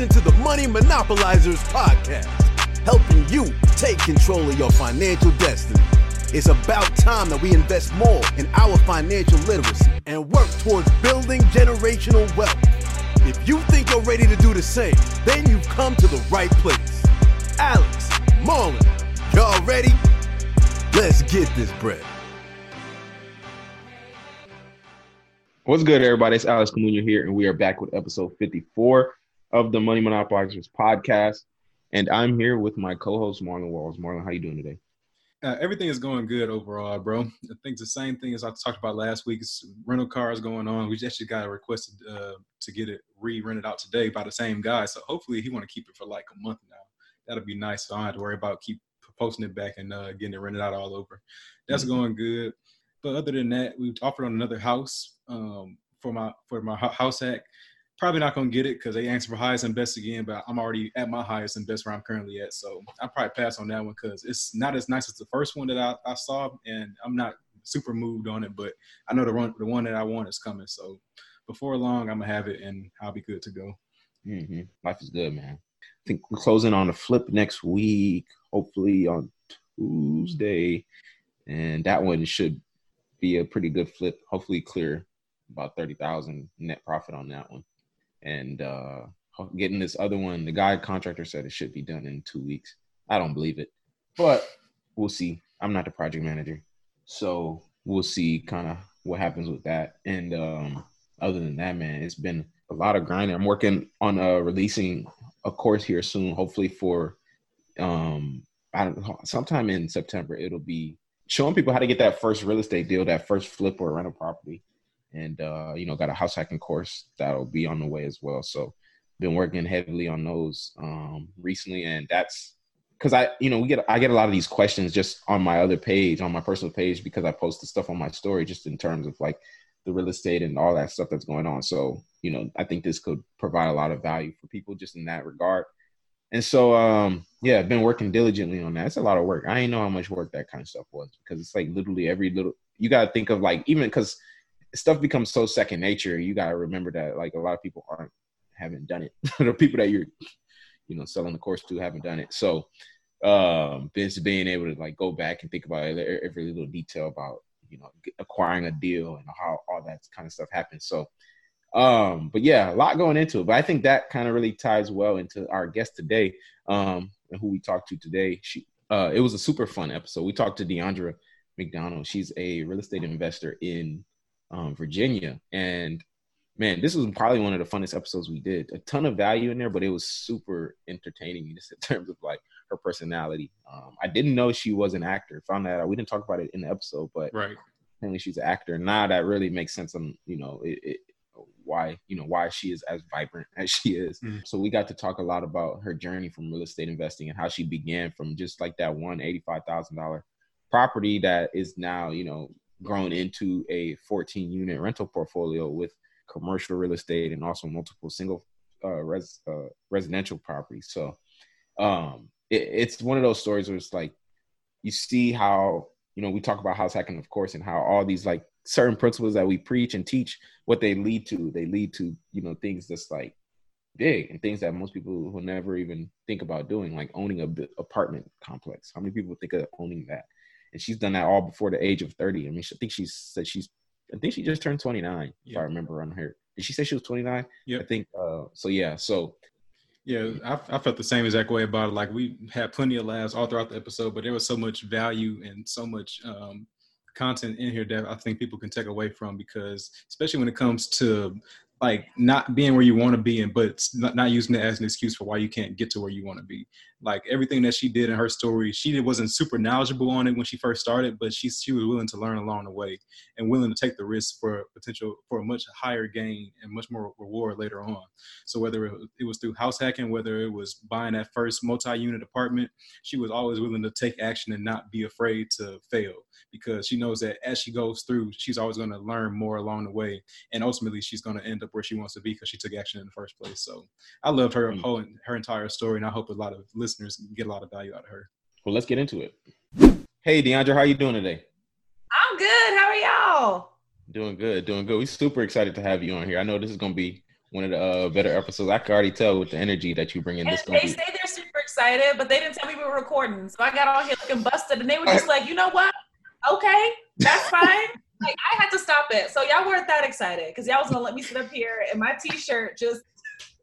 listening to the Money Monopolizers podcast, helping you take control of your financial destiny. It's about time that we invest more in our financial literacy and work towards building generational wealth. If you think you're ready to do the same, then you've come to the right place. Alex, Marlon, y'all ready? Let's get this bread. What's good, everybody? It's Alex Camunia here, and we are back with episode 54 of the Money Monopolizers podcast. And I'm here with my co-host Marlon Walls. Marlon, how you doing today? Uh, everything is going good overall, bro. I think the same thing as I talked about last week. It's rental cars going on. We actually got a request uh, to get it re-rented out today by the same guy. So hopefully he want to keep it for like a month now. That'll be nice. So I don't have to worry about keep posting it back and uh, getting it rented out all over. That's mm-hmm. going good. But other than that, we offered on another house um, for my for my house hack. Probably not gonna get it because they asked for highest and best again, but I'm already at my highest and best where I'm currently at. So I probably pass on that one because it's not as nice as the first one that I, I saw, and I'm not super moved on it. But I know the one the one that I want is coming. So before long, I'm gonna have it and I'll be good to go. Mm-hmm. Life is good, man. I think we're closing on a flip next week, hopefully on Tuesday, and that one should be a pretty good flip. Hopefully, clear about thirty thousand net profit on that one, and uh, getting this other one. The guy contractor said it should be done in two weeks. I don't believe it, but we'll see. I'm not the project manager, so we'll see kind of what happens with that. And um, other than that, man, it's been a lot of grinding. I'm working on uh, releasing a course here soon, hopefully for um, I don't know, sometime in September. It'll be showing people how to get that first real estate deal, that first flip or rental property. And uh, you know, got a house hacking course that'll be on the way as well. So been working heavily on those um recently and that's because I, you know, we get I get a lot of these questions just on my other page, on my personal page, because I post the stuff on my story, just in terms of like the real estate and all that stuff that's going on. So, you know, I think this could provide a lot of value for people just in that regard. And so, um, yeah, I've been working diligently on that. It's a lot of work. I didn't know how much work that kind of stuff was because it's like literally every little. You got to think of like even because stuff becomes so second nature. You got to remember that like a lot of people aren't haven't done it. the people that you're, you know, selling the course to haven't done it. So, um, just being able to like go back and think about every little detail about you know acquiring a deal and how all that kind of stuff happens. So um, but yeah, a lot going into it. But I think that kind of really ties well into our guest today, um, and who we talked to today. She, uh, it was a super fun episode. We talked to Deandra McDonald. She's a real estate investor in um, Virginia, and man, this was probably one of the funnest episodes we did. A ton of value in there, but it was super entertaining just in terms of like her personality. Um, I didn't know she was an actor. Found that out. We didn't talk about it in the episode, but right. apparently she's an actor. Now that really makes sense. On you know, it, it, why you know why she is as vibrant as she is. Mm. So we got to talk a lot about her journey from real estate investing and how she began from just like that one eighty five thousand dollar property that is now you know grown into a 14 unit rental portfolio with commercial real estate and also multiple single uh, res, uh, residential properties. So um, it, it's one of those stories where it's like you see how you know we talk about house hacking, of course, and how all these like certain principles that we preach and teach what they lead to they lead to you know things that's like big and things that most people will never even think about doing like owning a apartment complex how many people think of owning that and she's done that all before the age of 30 i mean i think she said she's i think she just turned 29 yeah. if i remember on her. Did she say she was 29 yeah i think uh so yeah so. Yeah, I, I, felt the same exact way about it. Like we had plenty of laughs all throughout the episode, but there was so much value and so much um, content in here that I think people can take away from because especially when it comes to like not being where you want to be and but not, not using it as an excuse for why you can't get to where you want to be like everything that she did in her story she wasn't super knowledgeable on it when she first started but she, she was willing to learn along the way and willing to take the risk for potential for a much higher gain and much more reward later on so whether it was through house hacking whether it was buying that first multi-unit apartment she was always willing to take action and not be afraid to fail because she knows that as she goes through she's always going to learn more along the way and ultimately she's going to end up where she wants to be because she took action in the first place. So I loved her mm. whole her entire story, and I hope a lot of listeners get a lot of value out of her. Well, let's get into it. Hey, Deandra, how you doing today? I'm good. How are y'all? Doing good, doing good. We're super excited to have you on here. I know this is going to be one of the uh, better episodes. I can already tell with the energy that you bring in. This they say they're super excited, but they didn't tell me we were recording. So I got all here looking busted, and they were just like, you know what? Okay, that's fine. like I had to stop it. So y'all weren't that excited because y'all was gonna let me sit up here in my t-shirt just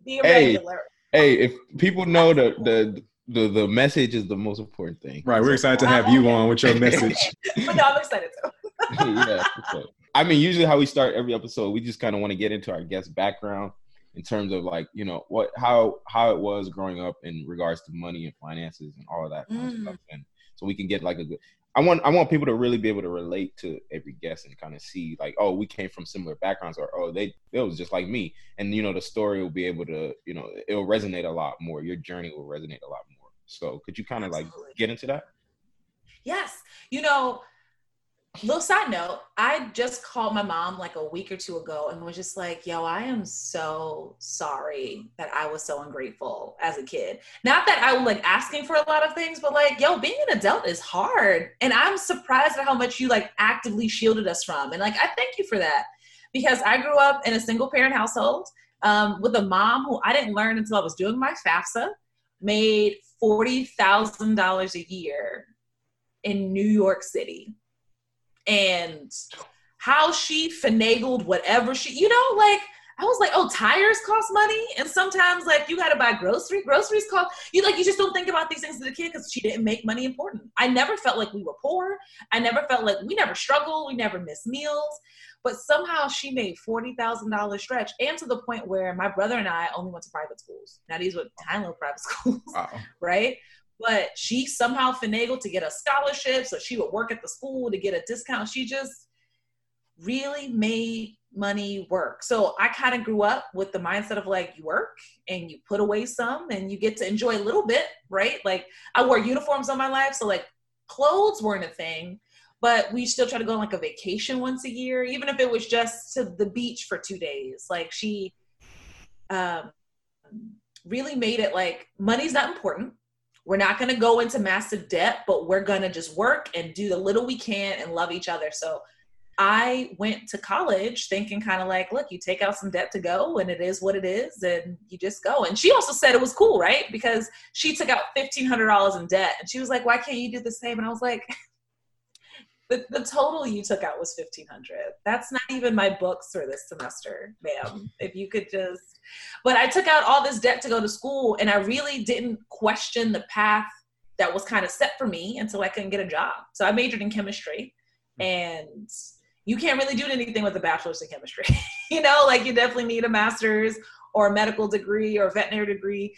be hey, regular. Hey, if people know the the the the message is the most important thing. Right, we're excited to have you on with your message. but no, I'm excited too. yeah. I mean, usually how we start every episode, we just kind of want to get into our guest background in terms of like, you know, what how how it was growing up in regards to money and finances and all of that kind mm. of stuff. And so we can get like a good I want I want people to really be able to relate to every guest and kind of see like, oh, we came from similar backgrounds, or oh, they it was just like me, and you know, the story will be able to, you know, it'll resonate a lot more. Your journey will resonate a lot more. So, could you kind of like get into that? Yes, you know, little side note, I just called my mom like a week or two ago and was just like, yo, I am so sorry that I was so ungrateful as a kid. Not that I was like asking for a lot of things, but like, yo, being an adult is hard. And I'm surprised at how much you like actively shielded us from. And like, I thank you for that because I grew up in a single parent household um, with a mom who I didn't learn until I was doing my FAFSA, made $40,000 a year in New York City and how she finagled whatever she, you know, like I was like, oh, tires cost money, and sometimes like you got to buy grocery. Groceries cost you like you just don't think about these things as a kid because she didn't make money important. I never felt like we were poor. I never felt like we never struggled. We never missed meals. But somehow she made forty thousand dollars stretch, and to the point where my brother and I only went to private schools. Now these were tiny little private schools, wow. right? but she somehow finagled to get a scholarship so she would work at the school to get a discount she just really made money work so i kind of grew up with the mindset of like you work and you put away some and you get to enjoy a little bit right like i wore uniforms all my life so like clothes weren't a thing but we still try to go on like a vacation once a year even if it was just to the beach for two days like she um, really made it like money's not important we're not going to go into massive debt, but we're going to just work and do the little we can and love each other. So I went to college thinking kind of like, look, you take out some debt to go and it is what it is and you just go. And she also said it was cool, right? Because she took out $1,500 in debt and she was like, why can't you do the same? And I was like, the, the total you took out was 1500 that's not even my books for this semester ma'am. If you could just but i took out all this debt to go to school and i really didn't question the path that was kind of set for me until i couldn't get a job. So i majored in chemistry hmm. and you can't really do anything with a bachelor's in chemistry. You know like you definitely need a master's or a medical degree or a veterinary degree.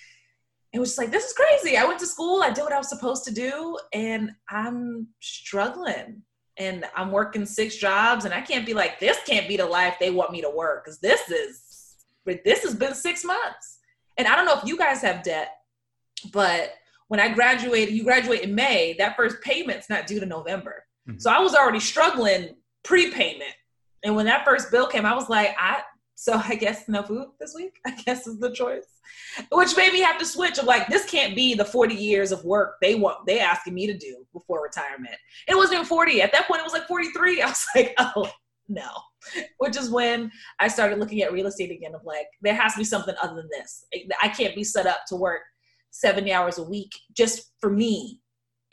It was just like this is crazy. I went to school i did what i was supposed to do and i'm struggling and I'm working six jobs and I can't be like, this can't be the life they want me to work because this is, this has been six months. And I don't know if you guys have debt, but when I graduated, you graduate in May, that first payment's not due to November. Mm-hmm. So I was already struggling prepayment. And when that first bill came, I was like, I, so I guess no food this week, I guess is the choice. Which made me have to switch of like, this can't be the 40 years of work they want they asking me to do before retirement. It wasn't even 40. At that point it was like 43. I was like, oh no. Which is when I started looking at real estate again of like, there has to be something other than this. I can't be set up to work 70 hours a week just for me.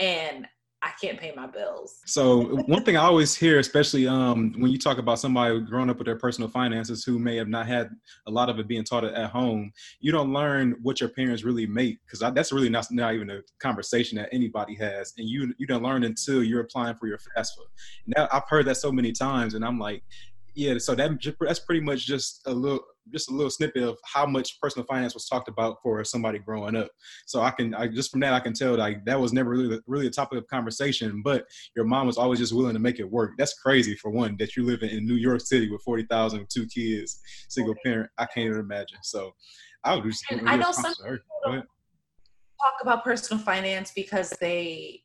And I can't pay my bills. So one thing I always hear, especially um, when you talk about somebody growing up with their personal finances who may have not had a lot of it being taught at home, you don't learn what your parents really make because that's really not, not even a conversation that anybody has, and you you don't learn until you're applying for your FAFSA. Now I've heard that so many times, and I'm like, yeah. So that that's pretty much just a little just a little snippet of how much personal finance was talked about for somebody growing up. So I can, I just from that I can tell like that was never really really a topic of conversation. But your mom was always just willing to make it work. That's crazy for one that you live in New York City with forty thousand, two kids, single parent. I can't even imagine. So I would just. I know some people talk about personal finance because they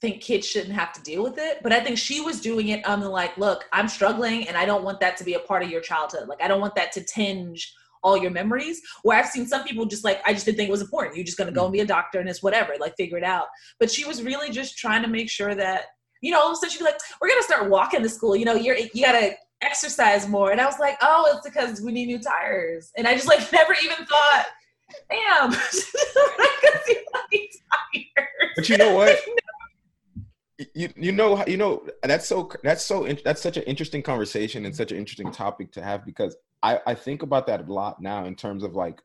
think kids shouldn't have to deal with it. But I think she was doing it um, on the like, look, I'm struggling and I don't want that to be a part of your childhood. Like, I don't want that to tinge all your memories. Where I've seen some people just like, I just didn't think it was important. You're just going to go mm. and be a doctor and it's whatever, like, figure it out. But she was really just trying to make sure that, you know, all of a sudden she'd be like, we're going to start walking to school. You know, you're, you got to, exercise more. And I was like, oh, it's because we need new tires. And I just like never even thought, damn, But you know what? you you know you know that's so that's so that's such an interesting conversation and such an interesting topic to have because I I think about that a lot now in terms of like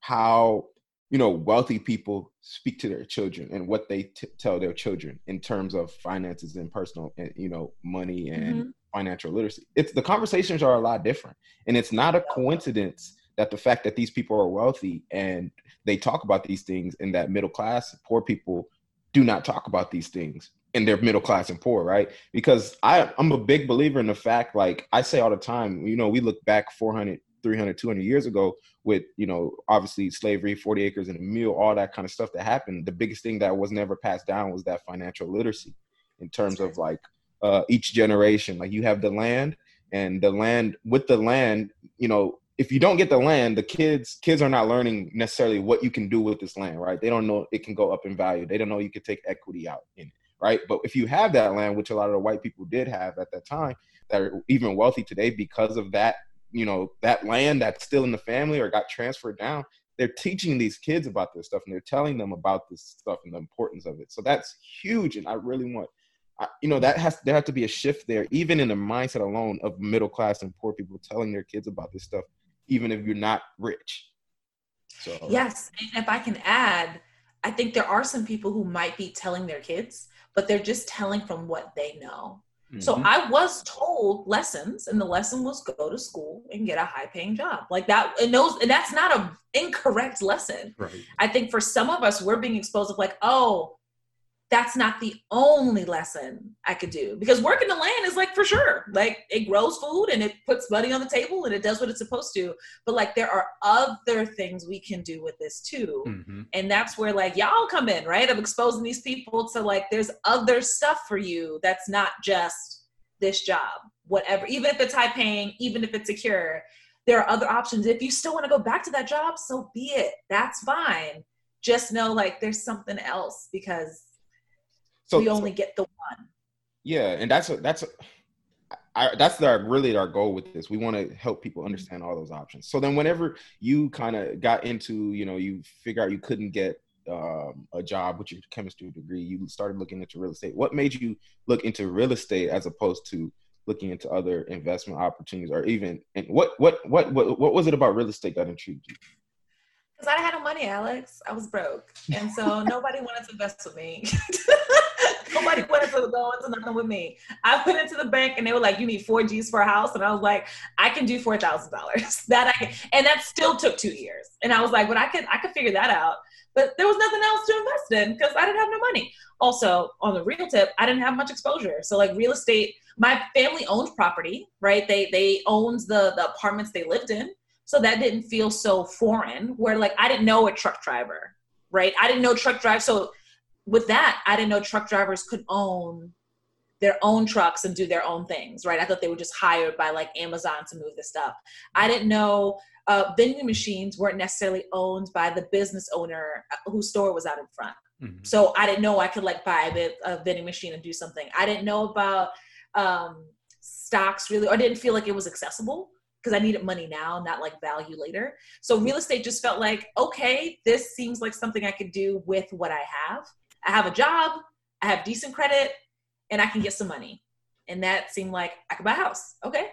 how you know wealthy people speak to their children and what they t- tell their children in terms of finances and personal and you know money and mm-hmm. financial literacy it's the conversations are a lot different and it's not a coincidence that the fact that these people are wealthy and they talk about these things and that middle class poor people do not talk about these things and they're middle class and poor right? Because I, i'm a big believer in the fact like i say all the time you know we look back 400 300 200 years ago with you know obviously slavery 40 acres and a mule all that kind of stuff that happened. The biggest thing that was never passed down was that financial literacy in terms of like uh, each generation. Like you have the land and the land with the land you know if you don't get the land the kids kids are not learning necessarily what you can do with this land right? They don't know it can go up in value. They don't know you could take equity out in it right? But if you have that land which a lot of the white people did have at that time that are even wealthy today because of that you know that land that's still in the family or got transferred down they're teaching these kids about this stuff and they're telling them about this stuff and the importance of it. So that's huge and i really want I, you know that has there has to be a shift there even in the mindset alone of middle class and poor people telling their kids about this stuff even if you're not rich. So yes and if i can add i think there are some people who might be telling their kids but they're just telling from what they know Mm-hmm. So I was told lessons, and the lesson was go to school and get a high paying job. Like that, and those, and that's not a incorrect lesson. Right. I think for some of us, we're being exposed of like, oh, that's not the only lesson I could do because working the land is like for sure. Like it grows food and it puts money on the table and it does what it's supposed to. But like there are other things we can do with this too. Mm-hmm. And that's where like y'all come in, right? Of exposing these people to like there's other stuff for you that's not just this job. Whatever, even if it's high paying, even if it's secure, there are other options. If you still want to go back to that job, so be it. That's fine. Just know like there's something else because so we only get the one. Yeah, and that's a, that's a, I, that's our really our goal with this. We want to help people understand all those options. So then, whenever you kind of got into, you know, you figure out you couldn't get um, a job with your chemistry degree, you started looking into real estate. What made you look into real estate as opposed to looking into other investment opportunities, or even and what what what what what was it about real estate that intrigued you? Because I had no money, Alex. I was broke, and so nobody wanted to invest with me. Nobody wanted to go into nothing with me. I went into the bank and they were like, "You need four G's for a house," and I was like, "I can do four thousand dollars." That I and that still took two years. And I was like, "But I could, I could figure that out." But there was nothing else to invest in because I didn't have no money. Also, on the real tip, I didn't have much exposure. So, like real estate, my family owned property, right? They they owned the the apartments they lived in, so that didn't feel so foreign. Where like I didn't know a truck driver, right? I didn't know truck drive, so with that, I didn't know truck drivers could own their own trucks and do their own things, right? I thought they were just hired by like Amazon to move the stuff. I didn't know uh, vending machines weren't necessarily owned by the business owner uh, whose store was out in front. Mm-hmm. So I didn't know I could like buy a, a, vending machine and do something. I didn't know about um, stocks really, or didn't feel like it was accessible because I needed money now, not like value later. So real estate just felt like, okay, this seems like something I could do with what I have. I have a job, I have decent credit, and I can get some money. And that seemed like I could buy a house. Okay.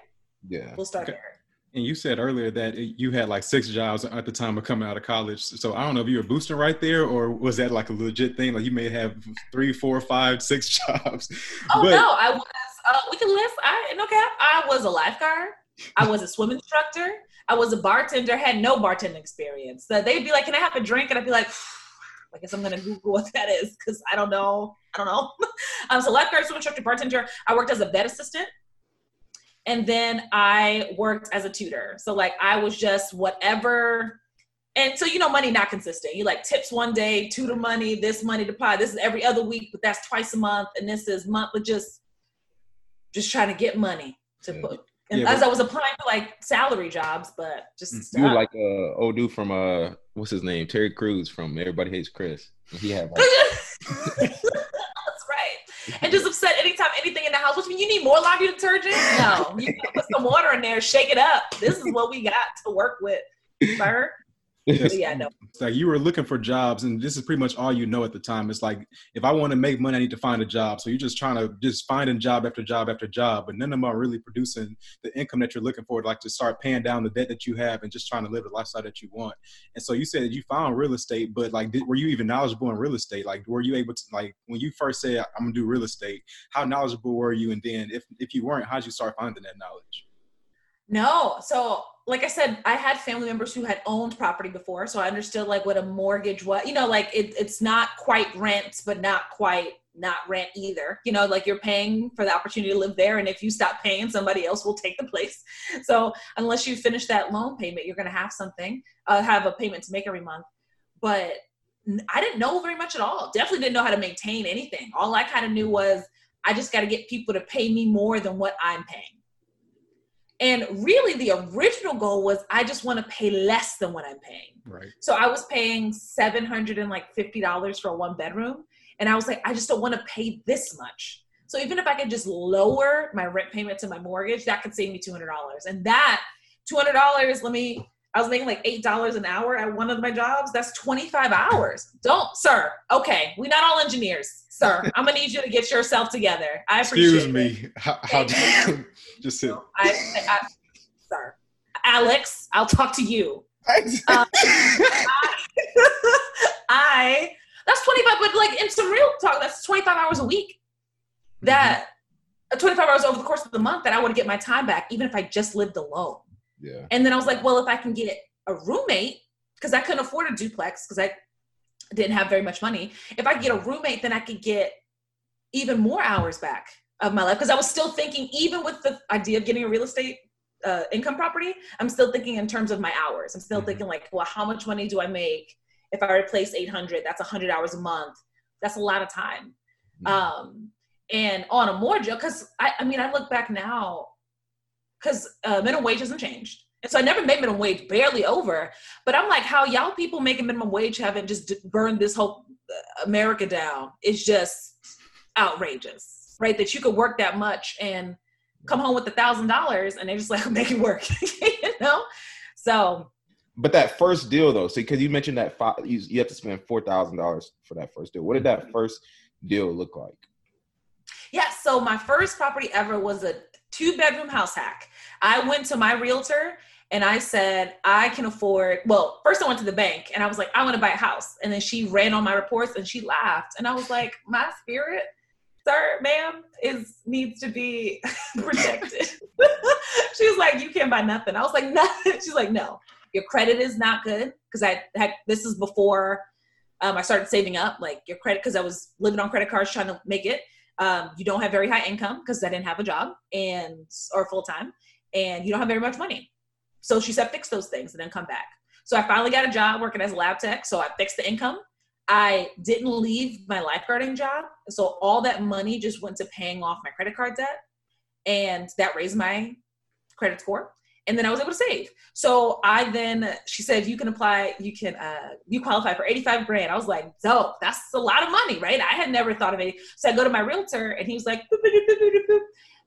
Yeah. We'll start okay. there. And you said earlier that you had like six jobs at the time of coming out of college. So I don't know if you were boosting right there, or was that like a legit thing? Like you may have three, four, five, six jobs. Oh but, no, I was. Uh, we can list. I no cap. I was a lifeguard. I was a swim instructor. I was a bartender. Had no bartending experience. So they'd be like, "Can I have a drink?" And I'd be like. I guess I'm gonna Google what that is because I don't know. I don't know. um, so lifeguard, swim instructor, bartender. I worked as a vet assistant, and then I worked as a tutor. So like I was just whatever. And so you know, money not consistent. You like tips one day, tutor money, this money to pie. This is every other week, but that's twice a month, and this is monthly. Just, just trying to get money to put and yeah, as I was applying for like salary jobs, but just mm, you were like uh old dude from uh what's his name Terry Crews from Everybody Hates Chris. He had like... that's right, and just upset. Anytime anything in the house. Which mean you need more laundry detergent? No, you gotta put some water in there, shake it up. This is what we got to work with, sir. But yeah, no. It's like you were looking for jobs, and this is pretty much all you know at the time. It's like if I want to make money, I need to find a job. So you're just trying to just finding job after job after job, but none of them are really producing the income that you're looking for, like to start paying down the debt that you have and just trying to live the lifestyle that you want. And so you said that you found real estate, but like, did, were you even knowledgeable in real estate? Like, were you able to like when you first said I'm gonna do real estate? How knowledgeable were you? And then if if you weren't, how'd you start finding that knowledge? No. So, like I said, I had family members who had owned property before, so I understood like what a mortgage was. You know, like it, it's not quite rent, but not quite not rent either. You know, like you're paying for the opportunity to live there, and if you stop paying, somebody else will take the place. So, unless you finish that loan payment, you're going to have something, uh, have a payment to make every month. But I didn't know very much at all. Definitely didn't know how to maintain anything. All I kind of knew was I just got to get people to pay me more than what I'm paying and really, the original goal was I just want to pay less than what I'm paying. Right. So I was paying seven hundred and like fifty dollars for a one bedroom, and I was like, I just don't want to pay this much. So even if I could just lower my rent payment to my mortgage, that could save me two hundred dollars. And that two hundred dollars, let me I was making like eight dollars an hour at one of my jobs. That's twenty five hours. Don't, sir. Okay, we're not all engineers, sir. I'm gonna need you to get yourself together. I appreciate. Excuse me. How, how do you just sit? I, I, sir, Alex, I'll talk to you. Um, I, I, that's twenty five, but like in some real talk, that's twenty five hours a week. That. Mm-hmm. 25 hours over the course of the month that I would get my time back, even if I just lived alone. Yeah. And then I was like, well, if I can get a roommate, because I couldn't afford a duplex because I didn't have very much money. If I get a roommate, then I could get even more hours back of my life. Because I was still thinking, even with the idea of getting a real estate uh, income property, I'm still thinking in terms of my hours. I'm still mm-hmm. thinking like, well, how much money do I make if I replace 800? That's 100 hours a month. That's a lot of time. Mm-hmm. Um, and on a more joke, because I, I mean, I look back now, because uh, minimum wage hasn't changed. And so I never made minimum wage, barely over. But I'm like, how y'all people making minimum wage haven't just burned this whole uh, America down? It's just outrageous, right? That you could work that much and come home with a thousand dollars and they just like make it work, you know? So. But that first deal though, see, because you mentioned that five, you, you have to spend four thousand dollars for that first deal. What did that first deal look like? Yeah, so my first property ever was a two bedroom house hack. I went to my realtor and I said, I can afford, well, first I went to the bank and I was like, I want to buy a house. And then she ran on my reports and she laughed. And I was like, my spirit, sir, ma'am, is needs to be protected. she was like, you can't buy nothing. I was like, nothing. She's like, no, your credit is not good. Cause I had, this is before um, I started saving up, like your credit, cause I was living on credit cards trying to make it um, you don't have very high income because I didn't have a job and or full time, and you don't have very much money. So she said, fix those things and then come back. So I finally got a job working as a lab tech. So I fixed the income. I didn't leave my lifeguarding job. So all that money just went to paying off my credit card debt. And that raised my credit score and then I was able to save. So I then she said you can apply, you can uh, you qualify for 85 grand. I was like, dope, that's a lot of money, right? I had never thought of it. So I go to my realtor and he was like, boop, boop, boop,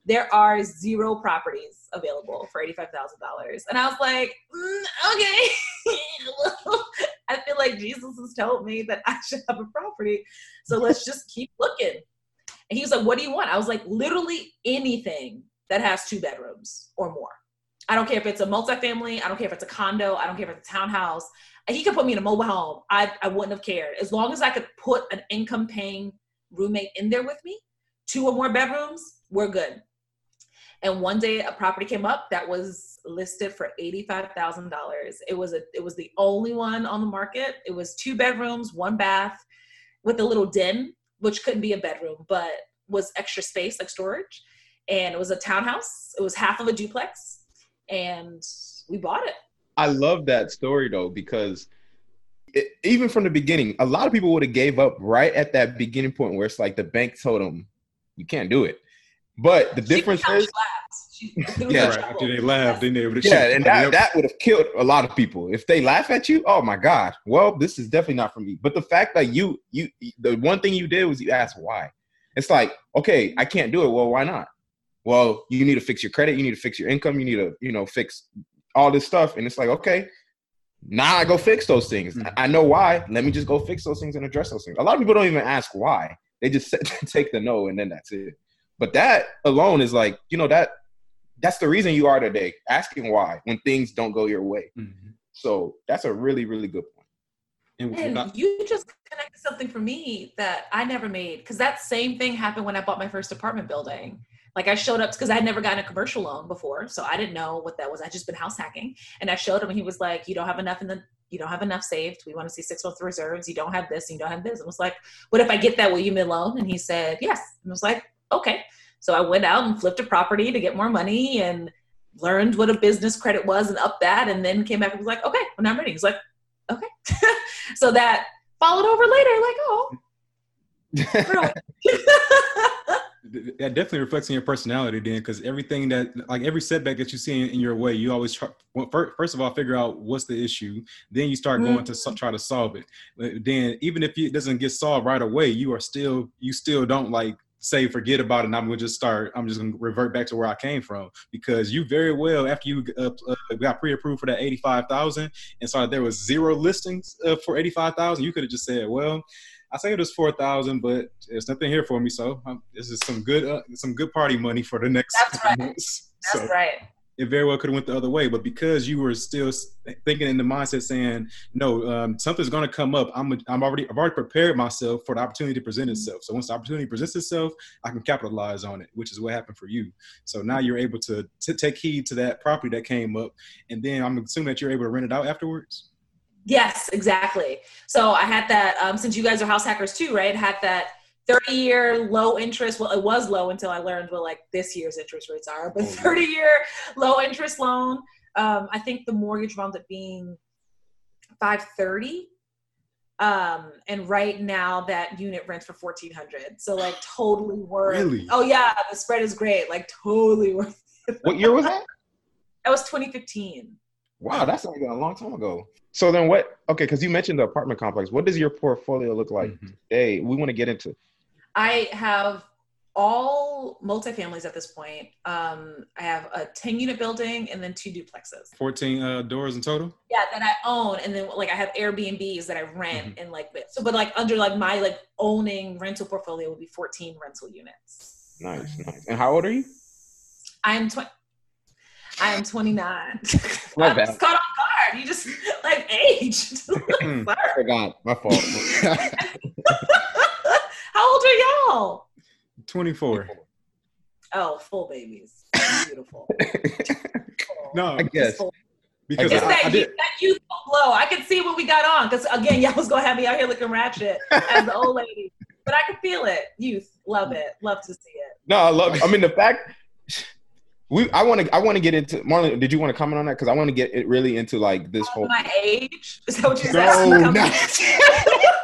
there are zero properties available for $85,000. And I was like, mm, okay. I feel like Jesus has told me that I should have a property. So let's just keep looking. And he was like, what do you want? I was like, literally anything that has two bedrooms or more. I don't care if it's a multifamily. I don't care if it's a condo. I don't care if it's a townhouse. He could put me in a mobile home. I, I wouldn't have cared. As long as I could put an income paying roommate in there with me, two or more bedrooms, we're good. And one day a property came up that was listed for $85,000. It was a it was the only one on the market. It was two bedrooms, one bath with a little den, which couldn't be a bedroom, but was extra space like storage. And it was a townhouse. It was half of a duplex and we bought it. I love that story though because it, even from the beginning, a lot of people would have gave up right at that beginning point where it's like the bank told them you can't do it. But the she difference is, yeah, right. after they laugh, then they would yeah, and that, that would have killed a lot of people if they laugh at you. Oh my god! Well, this is definitely not for me. But the fact that you you the one thing you did was you asked why. It's like, okay, I can't do it. Well, why not? Well, you need to fix your credit, you need to fix your income, you need to, you know, fix all this stuff. And it's like, okay, now I go fix those things. Mhm. I know why. Let me just go fix those things and address those things. A lot of people don't even ask why. They just take the no and then that's it. But that alone is like, you know, that that's the reason you are today, asking why when things don't go your way. Mhm. So that's a really, really good point. And And not- you just connected something for me that I never made because that same thing happened when I bought my first apartment building. Like I showed up because I had never gotten a commercial loan before, so I didn't know what that was. I just been house hacking, and I showed him, and he was like, "You don't have enough in the, you don't have enough saved. We want to see six months reserves. You don't have this, and you don't have this." And I was like, "What if I get that? Will you me loan?" And he said, "Yes." And I was like, "Okay." So I went out and flipped a property to get more money and learned what a business credit was and up that, and then came back and was like, "Okay, well, now I'm ready." He's like, "Okay." so that followed over later, like, "Oh." that definitely reflects on your personality then because everything that like every setback that you see in, in your way you always try well, fir- first of all figure out what's the issue then you start going to so, mm-hmm. try to solve it But then even if it doesn't get solved right away you are still you still don't like say forget about it and i'm gonna just start i'm just gonna revert back to where i came from because you very well after you uh, uh, got pre-approved for that 85000 and saw that there was zero listings uh, for 85000 you could have just said well I say it was four thousand, but there's nothing here for me. So um, this is some good, uh, some good party money for the next That's right. months. That's so right. It very well could have went the other way, but because you were still thinking in the mindset saying, "No, um, something's going to come up. I'm, I'm already, I've already prepared myself for the opportunity to present itself. So once the opportunity presents itself, I can capitalize on it, which is what happened for you. So now you're able to, to take heed to that property that came up, and then I'm assuming that you're able to rent it out afterwards. Yes, exactly. So I had that um, since you guys are house hackers too, right? Had that 30 year low interest. Well, it was low until I learned what like this year's interest rates are, but Oh, 30 year low interest loan. Um, I think the mortgage wound up being 530. Um, and right now that unit rents for 1400. So like totally worth. Really? Oh yeah, the spread is great. Like totally worth. what year was that? That was 2015. Wow, that's not even a long time ago. So then what? Okay, because you mentioned the apartment complex. What does your portfolio look like Mhm. today? We want to get into. I have all multifamilies at this point. Um, I have a 10 unit building and then two duplexes. 14 uh, doors in total. Yeah, that I own, and then like I have Airbnbs that I rent and like so, but like under like my like owning rental portfolio would be 14 rental units. Nice, nice. And how old are you? I am 20. I am 29. My I'm bad. just caught off guard. You just like age. Hmm. I forgot. My fault. How old 24. Oh, full babies. Beautiful. No, I guess. Full because It's I, that, I did. that youthful glow. I could see what we got on because again, y'all was gonna have me out here looking ratchet as the old lady, but I could feel it. Youth, love it, love to see it. No, I love. It. I mean, the fact we. I want to. I want to get into. Marlon, did you want to comment on that? Because I want to get it really into like this whole. My age is that what you're No, asking? not.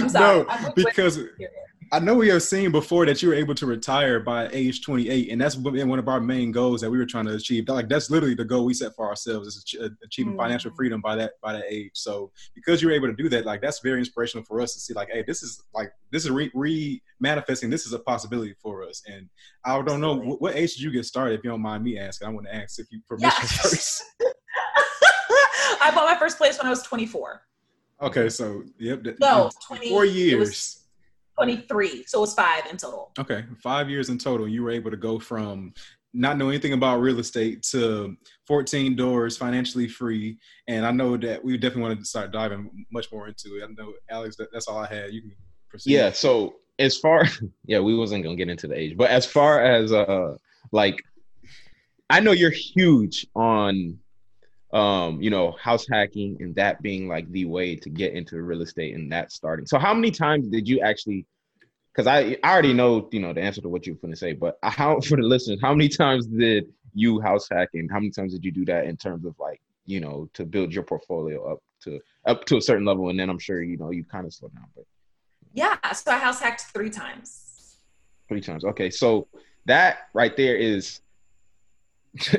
I'm sorry. No, because to hear it. I know we have seen before that you were able to retire by age 28, and that's been one of our main goals that we were trying to achieve. Like that's literally the goal we set for ourselves is uh, achieving Mm. financial freedom by that by that age. So because you're able to do that, like that's very inspirational for us to see. Like, hey, this is like this is re, re- manifesting. This is a possibility for us. And I don't know what, what age did you get started. If you don't mind me asking, I want to ask if you Yeah. permission first. I bought my first place when I was 24. Okay, so yep, that- No, 20 four years. 23. So it was five in total. Okay, five years in total, you were able to go from not knowing anything about real estate to 14 doors, financially free. And I know that we definitely wanted to start diving much more into it. I know, Alex, that, that's all I had. You can proceed. Yeah. So as far, yeah, we wasn't gonna get into the age, but as far as uh, like, I know you're huge on, um, you know, house hacking and that being like the way to get into real estate and that starting. So how many times did you actually? Because I, I already know, you know, the answer to what you're going to say, but how for the listeners, how many times did you house hack and how many times did you do that in terms of like, you know, to build your portfolio up to up to a certain level, and then I'm sure you know you kind of slow down, but. Yeah. So I house hacked three times. Three times. Okay, so that right there is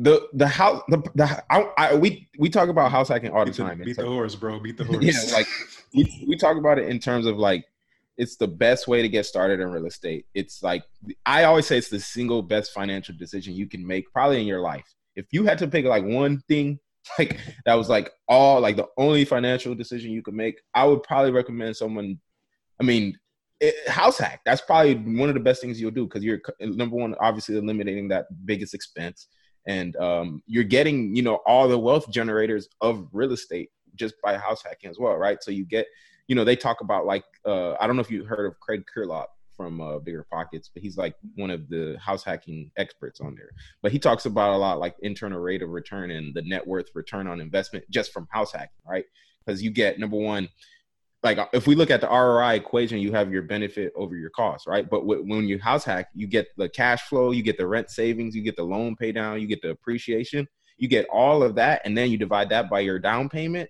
the the house the, the I, I, we we talk about house hacking all the Beat the, time. beat It's the horse, bro. Beat the horse. yeah, like we, we talk about it in terms of like it's the best way to get started in real estate. It's like I always say it's the single best financial decision you can make probably in your life. If you had to pick like one thing like that was like all like the only financial decision you could make, I would probably recommend someone I mean, it, house hack. That's probably one of the best things you'll do because you're number one, obviously eliminating that biggest expense, and um, you're getting you know all the wealth generators of real estate just by house hacking as well, right? So you get, you know, they talk about like uh, I don't know if you heard of Craig Curelop from uh, Bigger Pockets, but he's like one of the house hacking experts on there. But he talks about a lot like internal rate of return and the net worth return on investment just from house hacking, right? Because you get number one, like uh, if we look at the ROI equation, you have your benefit over your cost, right? But when you house hack, you get the cash flow, you get the rent savings, you get the loan pay down, you get the appreciation, you get all of that, and then you divide that by your down payment.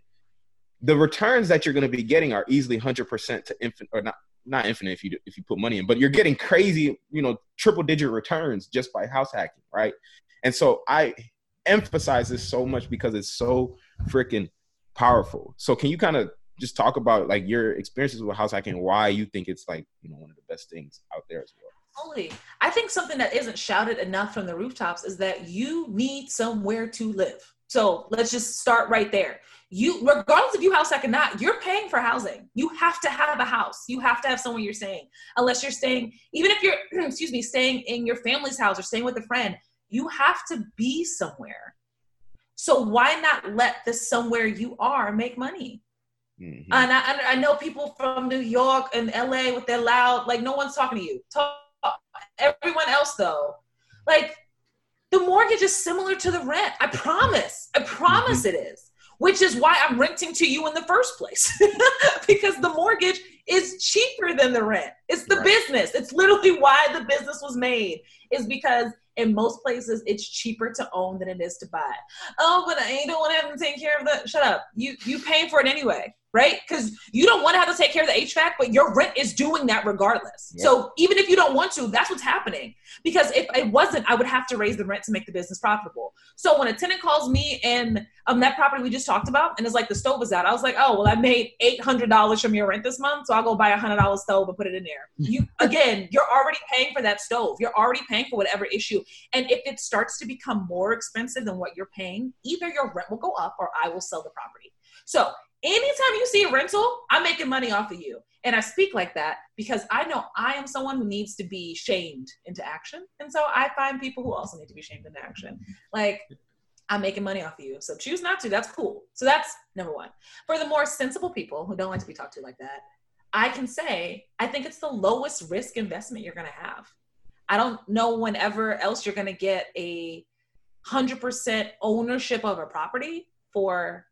The returns that you're going to be getting are easily 100% to infinite, or not not infinite if you if you put money in, but you're getting crazy, you know, triple digit returns just by house hacking, right? And so I emphasize this so much because it's so freaking powerful. So can you kind of just talk about like your experiences with house hacking, why you think it's like you know one of the best things out there as well. Totally. I think something that isn't shouted enough from the rooftops is that you need somewhere to live. So let's just start right there. You, regardless if you house hack or not, you're paying for housing. You have to have a house. You have to have somewhere you're staying. Unless you're staying, even if you're, excuse me, staying in your family's house or staying with a friend, you have to be somewhere. So why not let the somewhere you are make money? Mm-hmm. And I, I know people from New York and LA with their loud, like no one's talking to you. Talk, everyone else though, like the mortgage is similar to the rent. I promise. I promise mm-hmm. it is. Which is why I'm renting to you in the first place. because the mortgage is cheaper than the rent. It's the right. business. It's literally why the business was made. Is because in most places it's cheaper to own than it is to buy. Oh, but I don't want to have to take care of that. Shut up. You you paying for it anyway right? Because you don't want to have to take care of the HVAC, but your rent is doing that regardless. Yep. So even if you don't want to, that's what's happening. Because if it wasn't, I would have to raise the rent to make the business profitable. So when a tenant calls me and um that property we just talked about, and it's like the stove is out, I was like, oh well, I made eight hundred dollars from your rent this month, so I'll go buy a hundred dollar stove and put it in there. You again, you're already paying for that stove. You're already paying for whatever issue. And if it starts to become more expensive than what you're paying, either your rent will go up or I will sell the property. So anytime you see a rental, I'm making money off of you. And I speak like that because I know I am someone who needs to be shamed into action. And so I find people who also need to be shamed into action. Like, I'm making money off of you. So choose not to. That's cool. So that's number one. For the more sensible people who don't like to be talked to like that, I can say I think it's the lowest risk investment you're going to have. I don't know whenever else you're going to get a 100% ownership of a property for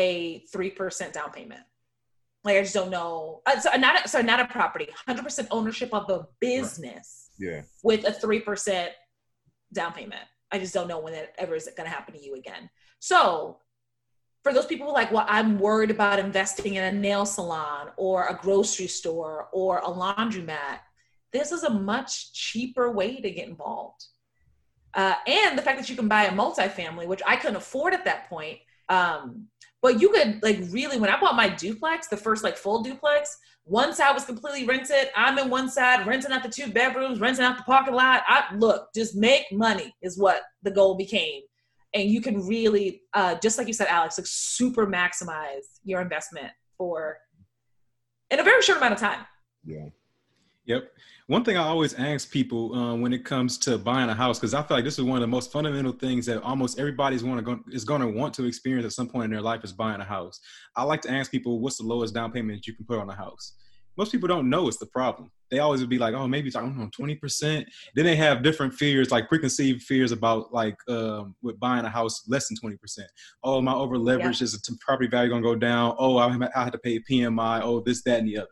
a 3% down payment. Like I just don't know. Uh, so not a, so not a property, 100% ownership of the business. Right. Yeah. With a 3% down payment. I just don't know when that ever is going to happen to you again. So for those people like, well, I'm worried about investing in a nail salon or a grocery store or a laundromat. This is a much cheaper way to get involved. Uh, and the fact that you can buy a multifamily, which I couldn't afford at that point, um, but you could like really when I bought my duplex, the first like full duplex, one side was completely rented. I'm in one side, renting out the two bedrooms, renting out the parking lot. I look, just make money is what the goal became. And you can really, uh, just like you said, Alex, like super maximize your investment for in a very short amount of time. Yeah. Yep. One thing I always ask people um, when it comes to buying a house, because I feel like this is one of the most fundamental things that almost everybody's want to is going to want to experience at some point in their life is buying a house. I like to ask people, what's the lowest down payment you can put on a house? most people don't know it's the problem. They always would be like, oh, maybe it's, I don't know, 20%. Then they have different fears, like preconceived fears about like um, with buying a house less than 20%. Oh, my over leverage yeah. is the property value gonna go down. Oh, I, I have to pay PMI. Oh, this, that, and the other.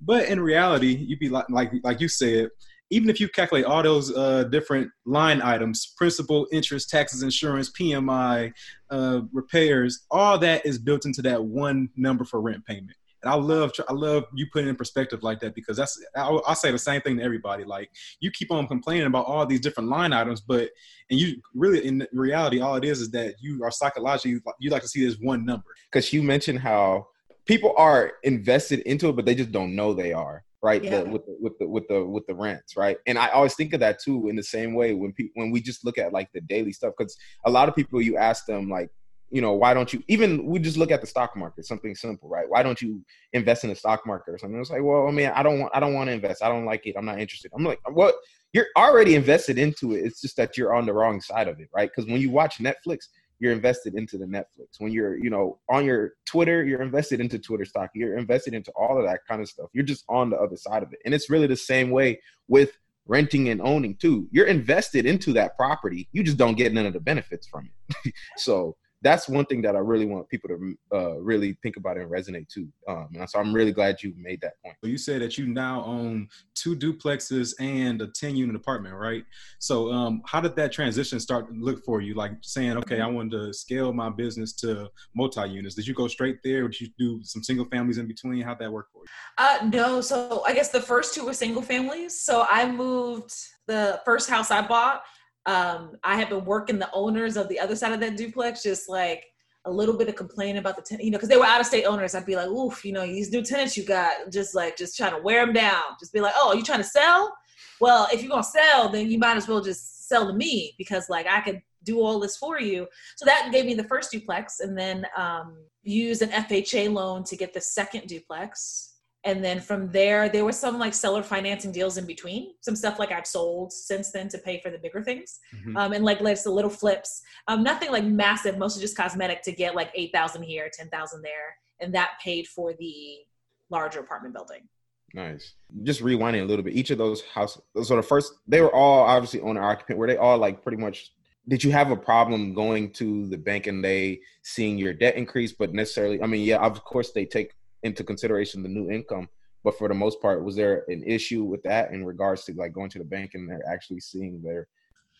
But in reality, you'd be like, like, like you said, even if you calculate all those uh, different line items principal interest taxes insurance pmi uh, repairs all that is built into that one number for rent payment and I love I love you putting in perspective like that because that's I, I, say the same thing to everybody. Like you keep on complaining about all these different line items, but and you really in reality all it is is that you are psychologically you like to see this one number. Because you mentioned how people are invested into it, but they just don't know they are right? Yeah. The, with the with the with the with the rents, right? And I always think of that too in the same way when people when we just look at like the daily stuff because a lot of people you ask them like you know why don't you even we just look at the stock market something simple right? Why don't you invest in the stock market or something? It's like well i mean i don't want i don't want to invest. I don't like it. I'm not interested. I'm like what you're already invested into it. It's just that you're on the wrong side of it right? Because when you watch netflix you're invested into the netflix. When you're you know on your twitter you're invested into twitter stock. You're invested into all of that kind of stuff. You're just on the other side of it. And it's really the same way with renting and owning too. You're invested into that property. You just don't get none of the benefits from it. So that's one thing that I really want people to uh, really think about and resonate to. Um, and so I'm really glad you made that point. You said that you now own two duplexes and a 10 unit apartment, right? So um, how did that transition start to look for you? Like saying, okay, I wanted to scale my business to multi units. Did you go straight there or did you do some single families in between? How'd that work for you? Uh, no. So I guess the first two were single families. So I moved the first house I bought um, I have been working the owners of the other side of that duplex, just like a little bit of complaining about the tenant, you know, because they were out of state owners. I'd be like, oof, you know, these new tenants you got, just like, just trying to wear them down. Just be like, oh, you trying to sell? Well, if you're gonna sell, then you might as well just sell to me because like I could do all this for you. So that gave me the first duplex, and then um, use an FHA loan to get the second duplex and then from there there was some like seller financing deals in between some stuff like i've sold since then to pay for the bigger things. Mm-hmm. um, and like like the little flips. Um, nothing like massive mostly just cosmetic to get like 8000 here 10000 there. And that paid for the larger apartment building. Nice. Just rewinding a little bit each of those houses so the first they were all obviously owner occupant were they all like pretty much did you have a problem going to the bank and they seeing your debt increase but necessarily i mean yeah of course they take into consideration the new income. But for the most part, was there an issue with that in regards to like going to the bank and they're actually seeing their,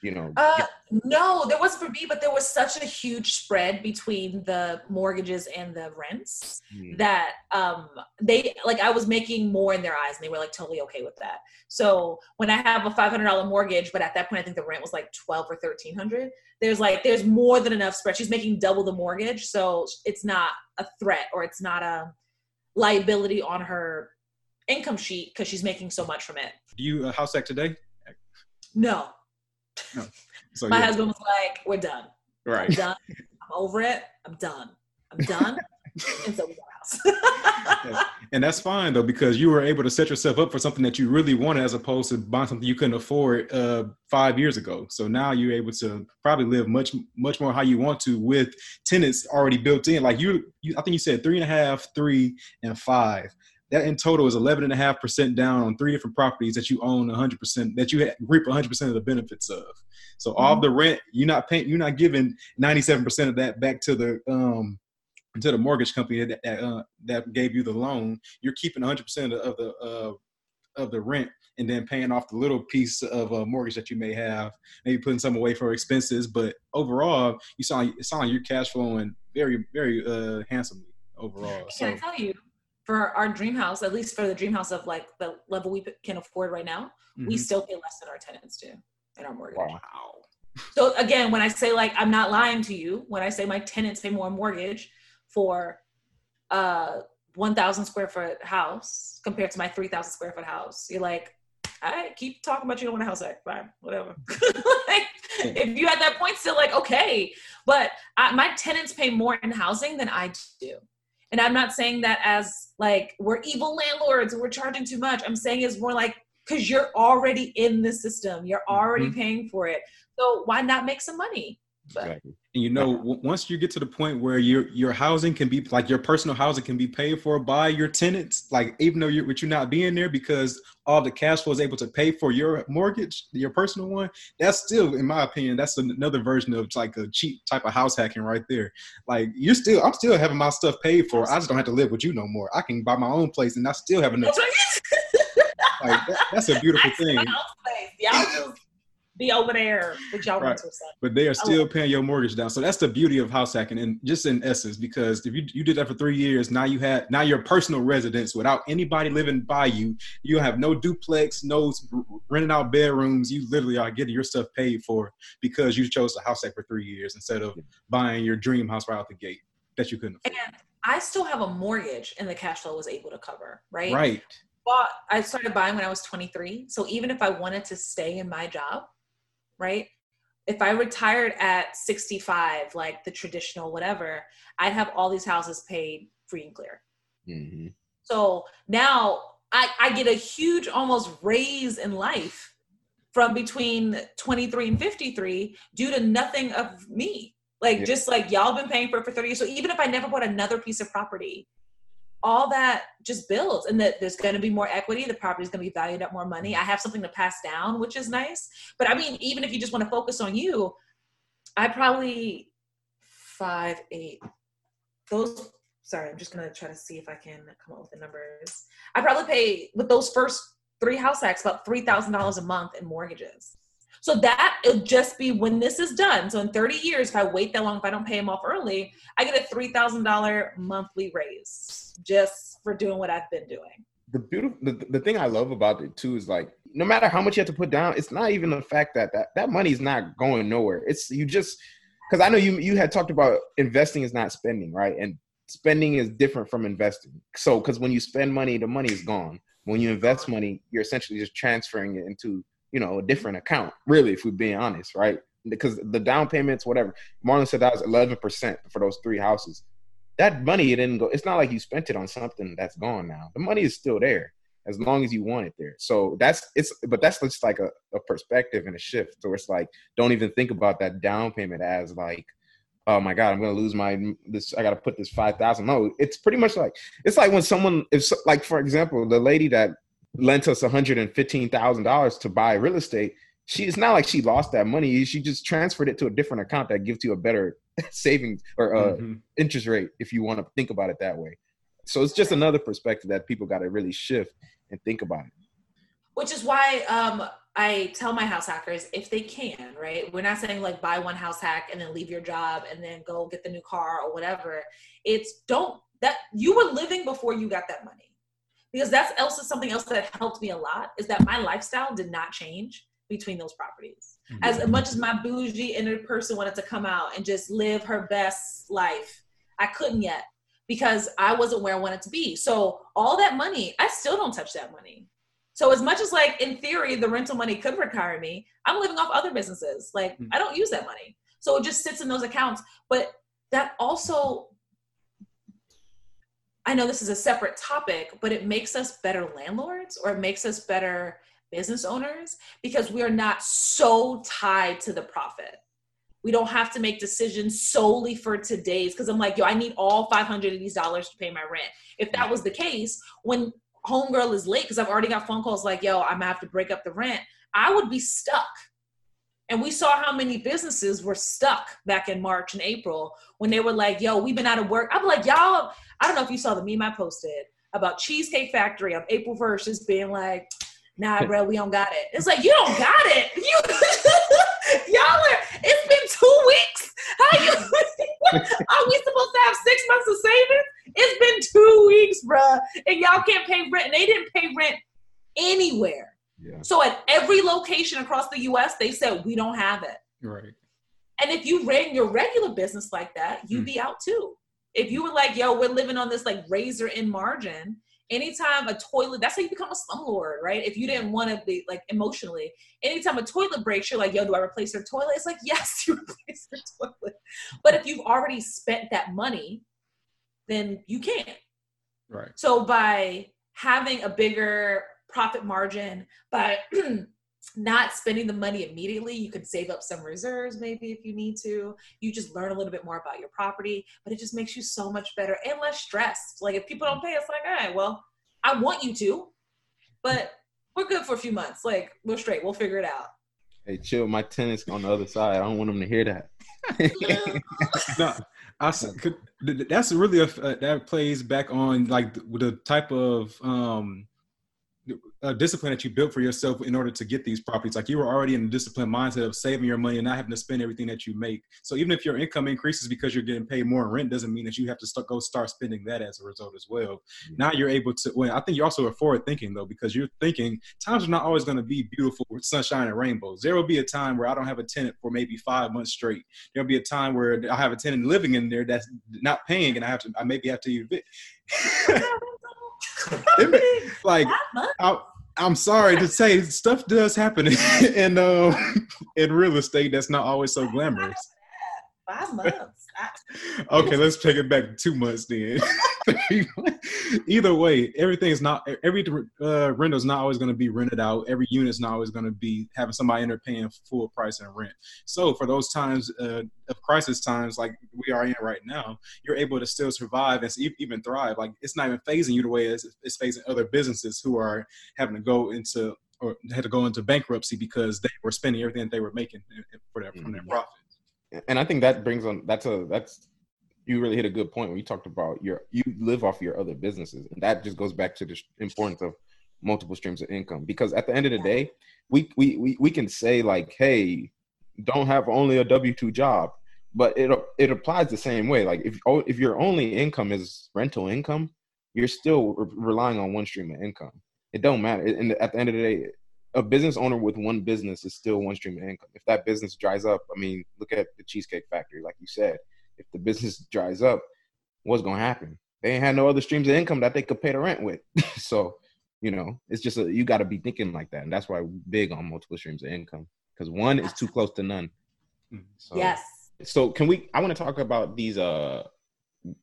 you know? Uh, no, there wasn't for me, but there was such a huge spread between the mortgages and the rents mm. that um, they like I was making more in their eyes, and they were like totally okay with that. So when I have a five hundred dollar mortgage, but at that point I think the rent was like twelve or thirteen hundred. There's like there's more than enough spread. She's making double the mortgage, so it's not a threat or it's not a liability on her income sheet because she's making so much from it. Do you uh, house hack today? No. no. So, My yeah. husband was like, "We're done. Right. I'm done. I'm over it. I'm done. I'm done." and so we got and that's fine though because you were able to set yourself up for something that you really wanted as opposed to buying something you couldn't afford uh, five years ago. So now you're able to probably live much much more how you want to with tenants already built in. Like you, you i think you said three and a half three and five. That in total is 11.5% down on three different properties that you own 100% that you reap 100% of the benefits of. So mm-hmm. all the rent you're not paying you're not giving 97% of that back to the um to the mortgage company that that, uh, that gave you the loan, you're keeping 100% of the uh, of the rent and then paying off the little piece of a mortgage that you may have, maybe putting some away for expenses. But overall, you saw it sounds like you're cash flowing very very uh, handsomely overall. Can so, I tell you, for our dream house, at least for the dream house of like the level we can afford right now, mm-hmm. we still pay less than our tenants do in our mortgage. Wow. So again, when I say like I'm not lying to you, when I say my tenants pay more mortgage, for a 1,000 square foot house compared to my 3,000 square foot house. You're like, I keep talking about you don't want a house hack. Fine, whatever. like, if you at that point still like, okay. But I, my tenants pay more in housing than I do. And I'm not saying that as like we're evil landlords and we're charging too much. I'm saying it's more like because you're already in the system, you're already mm-hmm. paying for it. So why not make some money? Exactly. And you know, once you get to the point where your your housing can be like your personal housing can be paid for by your tenants, like even though you're with you not being there because all the cash flow is able to pay for your mortgage, your personal one, that's still, in my opinion, that's another version of like a cheap type of house hacking right there. Like you're still, I'm still having my stuff paid for. I just don't have to live with you no more. I can buy my own place and I still have enough. like that, that's a beautiful thing. Y'all just be over there with y'all right. But they are still paying your mortgage down. So that's the beauty of house hacking, and just in essence, because if you you did that for three years, now you had now your personal residence without anybody living by you. You have no duplex, no renting out bedrooms. You literally are getting your stuff paid for because you chose to house hack for three years instead of buying your dream house right out the gate that you couldn't afford. And I still have a mortgage, and the cash flow was able to cover. Right. Right Well, I started buying when I was 23. So even if I wanted to stay in my job, right? If I retired at 65, like the traditional whatever, I'd have all these houses paid free and clear. Mm-hmm. So now I, I get a huge almost raise in life from between 23 and 53 due to nothing of me. Like Yeah. just like y'all been paying for it for 30 years. So even if I never bought another piece of property, all that just builds and that there's going to be more equity. The property is going to be valued at more money. I have something to pass down, which is nice. But I mean, even if you just want to focus on you, I probably five, eight, those sorry, I'm just gonna try to see if I can come up with the numbers. I probably pay with those first three house hacks about three thousand dollars a month in mortgages. So that it'll just be when this is done. So in 30 years, if I wait that long, if I don't pay them off early, I get a three thousand dollar monthly raise just for doing what I've been doing. the beautiful the, the thing I love about it too is like no matter how much you have to put down, it's not even the fact that that, that money is not going nowhere. It's you just because I know you you had talked about investing is not spending, right? And spending is different from investing. So because when you spend money, the money is gone. When you invest money, you're essentially just transferring it into you know a different account. Really, if we're being honest, right? Because the down payments, whatever. Marlon said that was eleven percent for those three houses that money it didn't go it's not like you spent it on something that's gone now the money is still there as long as you want it there so that's it's but that's just like a, a perspective and a shift so it's like don't even think about that down payment as like oh my god i'm gonna lose my this i gotta put this 5000 no it's pretty much like it's like when someone if like for example the lady that lent us $115000 to buy real estate she it's not like she lost that money she just transferred it to a different account that gives you a better savings or uh, Mhm. interest rate if you want to think about it that way. So it's just another perspective that people got to really shift and think about it. which is why um, I tell my house hackers if they can, right? We're not saying like buy one house hack and then leave your job and then go get the new car or whatever. It's don't that you were living before you got that money. Because that's also something else that helped me a lot is that my lifestyle did not change between those properties. As much as my bougie inner person wanted to come out and just live her best life, I couldn't yet because I wasn't where I wanted to be. So all that money, I still don't touch that money. So as much as like in theory the rental money could retire me, I'm living off other businesses. Like Hmm. I don't use that money. So it just sits in those accounts. But that also I know this is a separate topic, but it makes us better landlords or it makes us better business owners because we are not so tied to the profit. We don't have to make decisions solely for today's because I'm like, yo, I need all 500 of these dollars to pay my rent. If that was the case, when homegirl is late, because I've already got phone calls like, yo, I'm gonna have to break up the rent, I would be stuck. And we saw how many businesses were stuck back in March and April when they were like, yo, we've been out of work. I'm like, y'all, I don't know if you saw the meme I posted about Cheesecake Factory on April 1st just being like, nah, bro, we don't got it. It's like, you don't got it. You, y'all are, it's been two weeks. How you, are we supposed to have six months of savings? It's been two weeks, bruh, and y'all can't pay rent. And they didn't pay rent anywhere. Yeah. So at every location across the US, they said, we don't have it. Right. And if you ran your regular business like that, you'd Hmm. be out too. If you were like, yo, we're living on this like razor in margin, anytime a toilet, that's how you become a slumlord, right? If you didn't want to be like emotionally, anytime a toilet breaks, you're like, yo, do I replace your toilet? It's like, yes, you replace your toilet. But if you've already spent that money, then you can't. Right. So by having a bigger profit margin, by not spending the money immediately, you could save up some reserves maybe if you need to. You just learn a little bit more about your property, but it just makes you so much better and less stressed. Like if people don't pay, it's like, all right, well, I want you to, but we're good for a few months. Like we're straight. We'll figure it out. Hey, chill. My tenant's on the other side. I don't want them to hear that. no, I s- could, th- th- that's really a, uh, that plays back on like the, the type of um uh, discipline that you built for yourself in order to get these properties. Like you were already in the disciplined mindset of saving your money and not having to spend everything that you make. So even if your income increases because you're getting paid more in rent, doesn't mean that you have to start, go start spending that as a result as well. Now you're able to. Well, I think you're also are forward thinking though because you're thinking times are not always going to be beautiful with sunshine and rainbows. There will be a time where I don't have a tenant for maybe five months straight. There'll be a time where I have a tenant living in there that's not paying, and I have to. I maybe have to evict. like I, I'm sorry to say, stuff does happen in uh, in real estate that's not always so glamorous. Five months. Okay, let's take it back two months then. Either way, everything is not every uh, rental is not always going to be rented out. Every unit is not always going to be having somebody in there paying full price and rent. So for those times uh, of crisis times like we are in right now, you're able to still survive and even thrive. Like it's not even fazing you the way it's, it's fazing other businesses who are having to go into or had to go into bankruptcy because they were spending everything that they were making for their, from their mm-hmm. profit and I think that brings on that's a that's you really hit a good point when you talked about your you live off your other businesses, and that just goes back to the importance of multiple streams of income. Because at the end of the day, we we we, we can say like, hey, don't have only a W two job, but it it applies the same way. Like if oh, if your only income is rental income, you're still re- relying on one stream of income. It don't matter. And at the end of the day, a business owner with one business is still one stream of income. If that business dries up, I mean, look at the Cheesecake Factory, like you said. If the business dries up, what's gonna happen? They ain't had no other streams of income that they could pay the rent with. so, you know, it's just a, you got to be thinking like that, and that's why we're big on multiple streams of income because one is too close to none. So, yes. So can we? I want to talk about these uh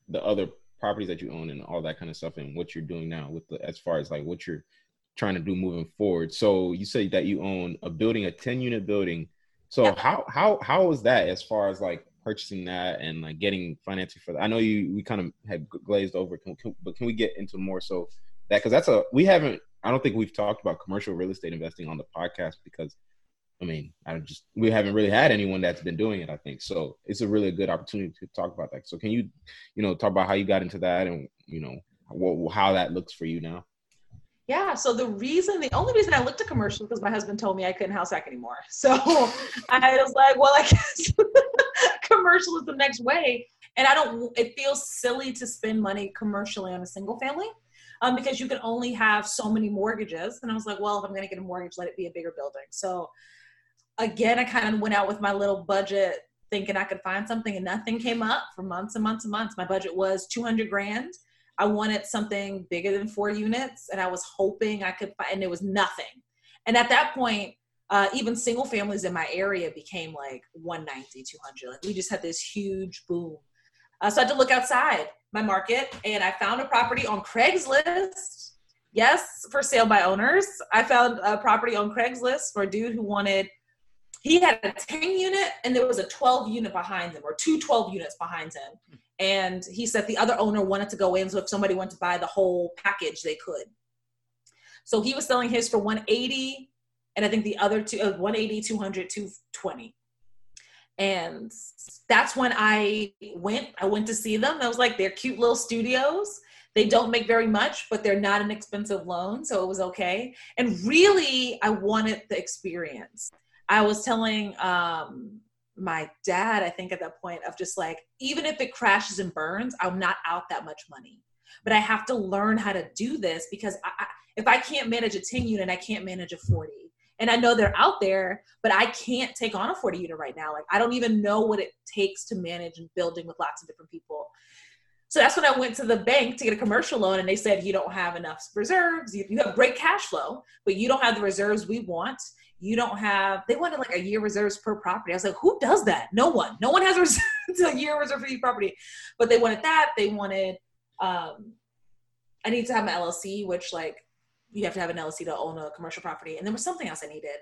the other properties that you own and all that kind of stuff and what you're doing now with the as far as like what you're trying to do moving forward. So you say that you own a building, a 10 unit building. So yep. how how how is that as far as like purchasing that and like getting financing for that? I know you we kind of had glazed over, can, can, but can we get into more so that because that's a we haven't I don't think we've talked about commercial real estate investing on the podcast because I mean I just we haven't really had anyone that's been doing it. I think so. It's a really good opportunity to talk about that. So can you you know talk about how you got into that and you know what, how that looks for you now? Yeah. So the reason, the only reason I looked at commercial because my husband told me I couldn't house hack anymore. So I was like, well, I guess commercial is the next way. And I don't, it feels silly to spend money commercially on a single family um, because you can only have so many mortgages. And I was like, well, if I'm going to get a mortgage, let it be a bigger building. So again, I kind of went out with my little budget thinking I could find something and nothing came up for months and months and months. My budget was 200 grand I wanted something bigger than four units, and I was hoping I could find, and there was nothing. And at that point, uh, even single families in my area became like 190, 200. Like we just had this huge boom. Uh, so I had to look outside my market, and I found a property on Craigslist. Yes, for sale by owners. I found a property on Craigslist for a dude who wanted he had a 10 unit and there was a 12 unit behind him or two 12 units behind him and he said the other owner wanted to go in so if somebody wanted to buy the whole package they could. So he was selling his for 180 and i think the other two uh, 180 200 220 and that's when i went i went to see them. I was like they're cute little studios. They don't make very much but they're not an expensive loan so it was okay. And really i wanted the experience. I was telling um, my dad, I think at that point, of just like, even if it crashes and burns, I'm not out that much money. But I have to learn how to do this because I, I, if I can't manage a 10 unit, I can't manage a 40. And I know they're out there, but I can't take on a 40 unit right now. Like, I don't even know what it takes to manage and building with lots of different people. So that's when I went to the bank to get a commercial loan, and they said, You don't have enough reserves. You, you have great cash flow, but you don't have the reserves we want you don't have they wanted like a year reserves per property. I was like, who does that? No one. No one has a, year reserve for each property. But they wanted that. They wanted um I need to have an LLC, which like you have to have an LLC to own a commercial property. And there was something else I needed.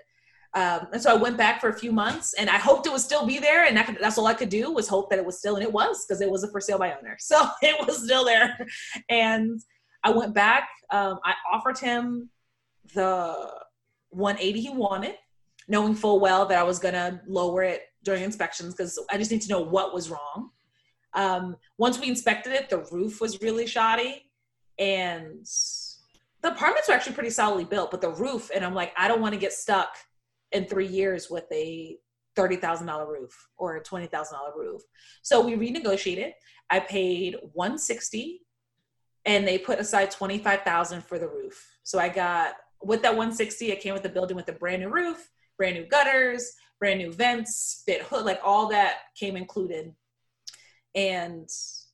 Um, and so I went back for a few months and I hoped it would still be there. And that that's all I could do was hope that it was still, and it was because it was a for sale by owner. So it was still there. And I went back. Um, I offered him the 180 he wanted, knowing full well that I was going to lower it during inspections because I just need to know what was wrong. Um, once we inspected it, the roof was really shoddy and the apartments were actually pretty solidly built, but the roof, and I'm like, I don't want to get stuck in three years with a $30,000 roof or a $20,000 roof. So we renegotiated. I paid 160 and they put aside 25,000 for the roof. So I got with that 160, it came with the building with a brand new roof, brand new gutters, brand new vents, fit hood, like all that came included. And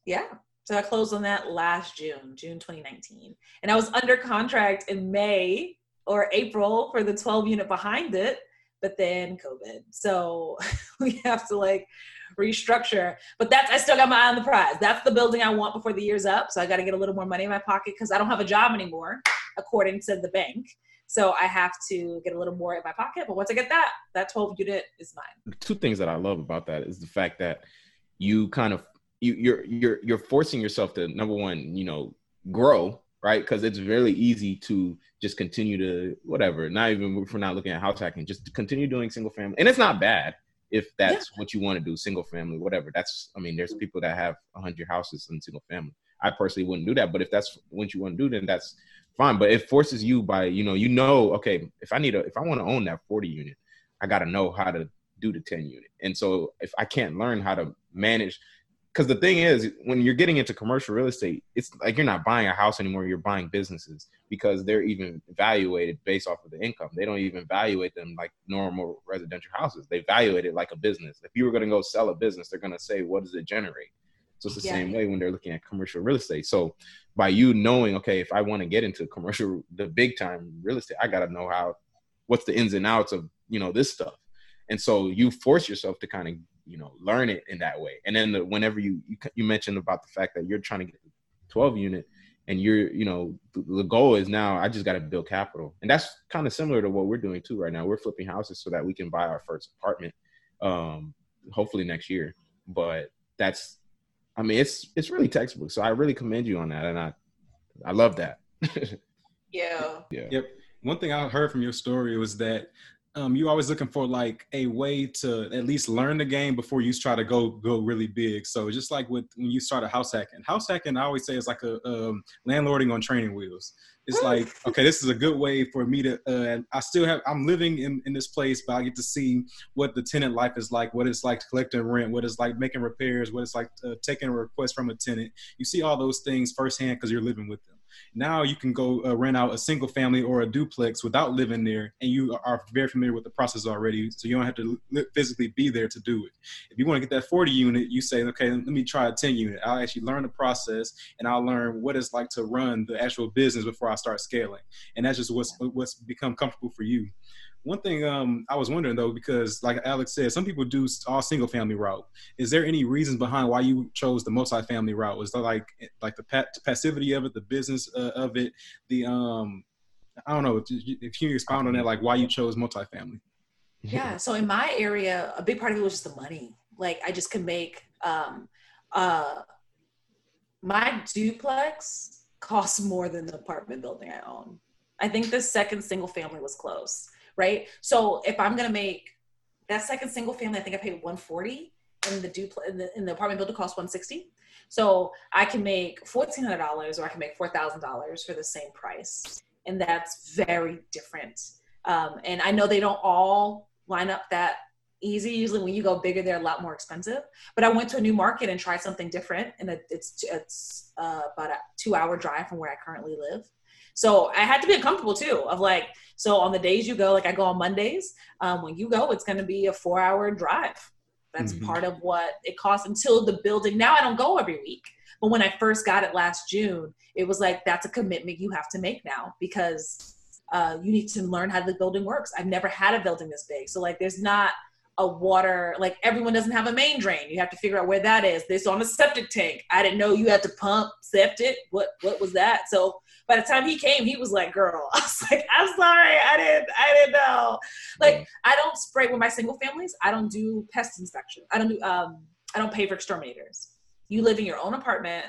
yeah, So I closed on that last June, June 2019. And I was under contract in May or April for the 12 unit behind it, but then COVID. So we have to like restructure. But that's I still got my eye on the prize. That's the building I want before the year's up. So I got to get a little more money in my pocket because I don't have a job anymore, according to the bank. So I have to get a little more in my pocket. But once I get that, that 12 unit is mine. Two things that I love about that is the fact that you kind of you you're you're you're forcing yourself to number one, you know, grow, right? Because it's really easy to just continue to whatever. Not even if we're not looking at house hacking, just continue doing single family, and it's not bad if that's yeah. what you want to do, single family, whatever. That's I mean, there's people that have hundred houses in single family. I personally wouldn't do that, but if that's what you want to do, then that's fine. But it forces you by you know you know okay if I need a if I want to own that forty unit, I got to know how to do the ten unit, and so if I can't learn how to manage because the thing is when you're getting into commercial real estate it's like you're not buying a house anymore you're buying businesses because they're even evaluated based off of the income. They don't even evaluate them like normal residential houses. They evaluate it like a business. If you were going to go sell a business they're going to say what does it generate so it's the yeah. same way when they're looking at commercial real estate. So by you knowing okay if i want to get into commercial the big time real estate i got to know how what's the ins and outs of you know this stuff. And so you force yourself to kind of you know learn it in that way. And then the, whenever you, you you mentioned about the fact that you're trying to get the 12 unit and you're you know the, the goal is now i just got to build capital. And that's kind of similar to what we're doing too right now. We're flipping houses so that we can buy our first apartment um hopefully next year. But that's i mean it's it's really textbook so i really commend you on that and i i love that. Yeah. Yeah. Yep. One thing i heard from your story was that um, you're always looking for like a way to at least learn the game before you try to go go really big. So just like with when you start a house hacking, house hacking, I always say it's like a um, landlording on training wheels. It's like okay, this is a good way for me to. Uh, I still have. I'm living in in this place, but I get to see what the tenant life is like, what it's like collecting rent, what it's like making repairs, what it's like uh, taking a request from a tenant. You see all those things firsthand because you're living with them. Now you can go uh, rent out a single family or a duplex without living there, and you are very familiar with the process already, so you don't have to li- physically be there to do it. If you want to get that 40 unit, you say, okay, let me try a 10 unit. I'll actually learn the process, and I'll learn what it's like to run the actual business before I start scaling. And that's just what's what's become comfortable for you. One thing um, I was wondering though, because like Alex said, some people do all single family route. Is there any reasons behind why you chose the multi-family route? Was that like like the passivity of it, the business uh, of it, the um, I don't know. If you expound on that, like why you chose multifamily? Yeah. So in my area, a big part of it was just the money. Like I just could make um, uh, my duplex costs more than the apartment building I own. I think the second single family was close right? So if I'm gonna make that second single family, I think I paid 140 and the duplex in the, in the apartment building cost 160. So I can make $1,400 or I can make $4,000 for the same price. And that's very different. Um, and I know they don't all line up that easy. Usually when you go bigger, they're a lot more expensive. But I went to a new market and tried something different. And it's, it's uh, about a two hour drive from where I currently live. So I had to be uncomfortable too of like, so on the days you go, like I go on Mondays, um, when you go, it's going to be a four hour drive. That's mm-hmm. part of what it costs until the building. Now I don't go every week. But when I first got it last June, it was like, that's a commitment you have to make now because uh, you need to learn how the building works. I've never had a building this big. So like, there's not a water like everyone doesn't have a main drain. You have to figure out where that is. This on a septic tank. I didn't know you had to pump septic. What what was that? So by the time he came he was like girl i was like i'm sorry. I didn't i didn't know. Like i don't spray with my single families. I don't do pest inspection. I don't do um i don't pay for exterminators. You live in your own apartment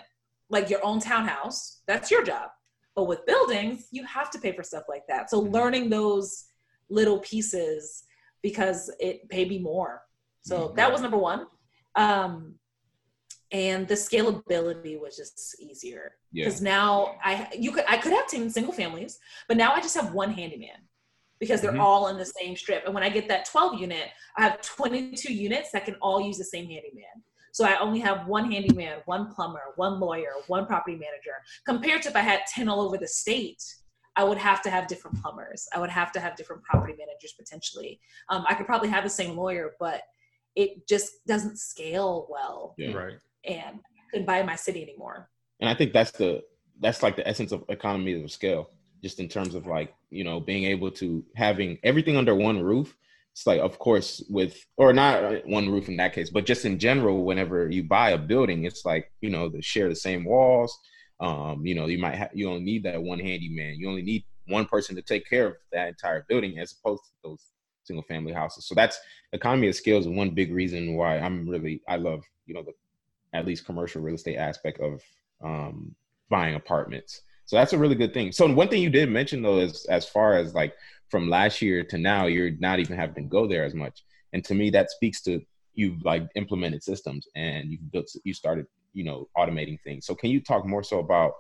like your own townhouse. That's your job. But with buildings you have to pay for stuff like that. So learning those little pieces because it paid me more. So mm-hmm. that was number one. Um, and the scalability was just easier because yeah. now I you could I could have 10 single families, but now I just have one handyman because they're mm-hmm. all in the same strip. And when I get that 12 unit, I have 22 units that can all use the same handyman. So I only have one handyman, one plumber, one lawyer, one property manager, compared to if I had 10 all over the state I would have to have different plumbers. I would have to have different property managers potentially. Um, I could probably have the same lawyer, but it just doesn't scale well. Yeah. Right. And couldn't buy in my city anymore. And I think that's the that's like the essence of economy of scale, just in terms of like you know being able to having everything under one roof. It's like, of course, with or not one roof in that case, but just in general, whenever you buy a building, it's like you know to share the same walls. Um, you know, you might ha- you only need that one handyman. You only need one person to take care of that entire building, as opposed to those single family houses. So that's economy of scale is one big reason why I'm really I love you know the at least commercial real estate aspect of um, buying apartments. So that's a really good thing. So one thing you did mention though is as far as like from last year to now, you're not even having to go there as much. And to me, that speaks to you've like implemented systems and you've built you started you know automating things. So can you talk more so about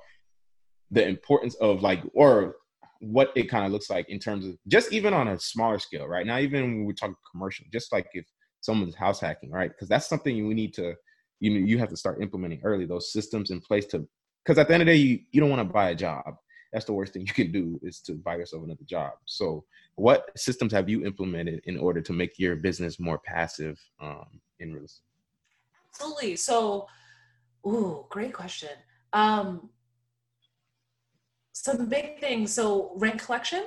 the importance of like or what it kind of looks like in terms of just even on a smaller scale, right? Not even when we talk commercial, just like if someone's house hacking, right? Because that's something we need to, you know, you have to start implementing early those systems in place to, because at the end of the day, you, you don't want to buy a job. That's the worst thing you can do is to buy yourself another job. So, what systems have you implemented in order to make your business more passive um, in real estate? Absolutely. So, ooh, great question. Um, some big things. So rent collection,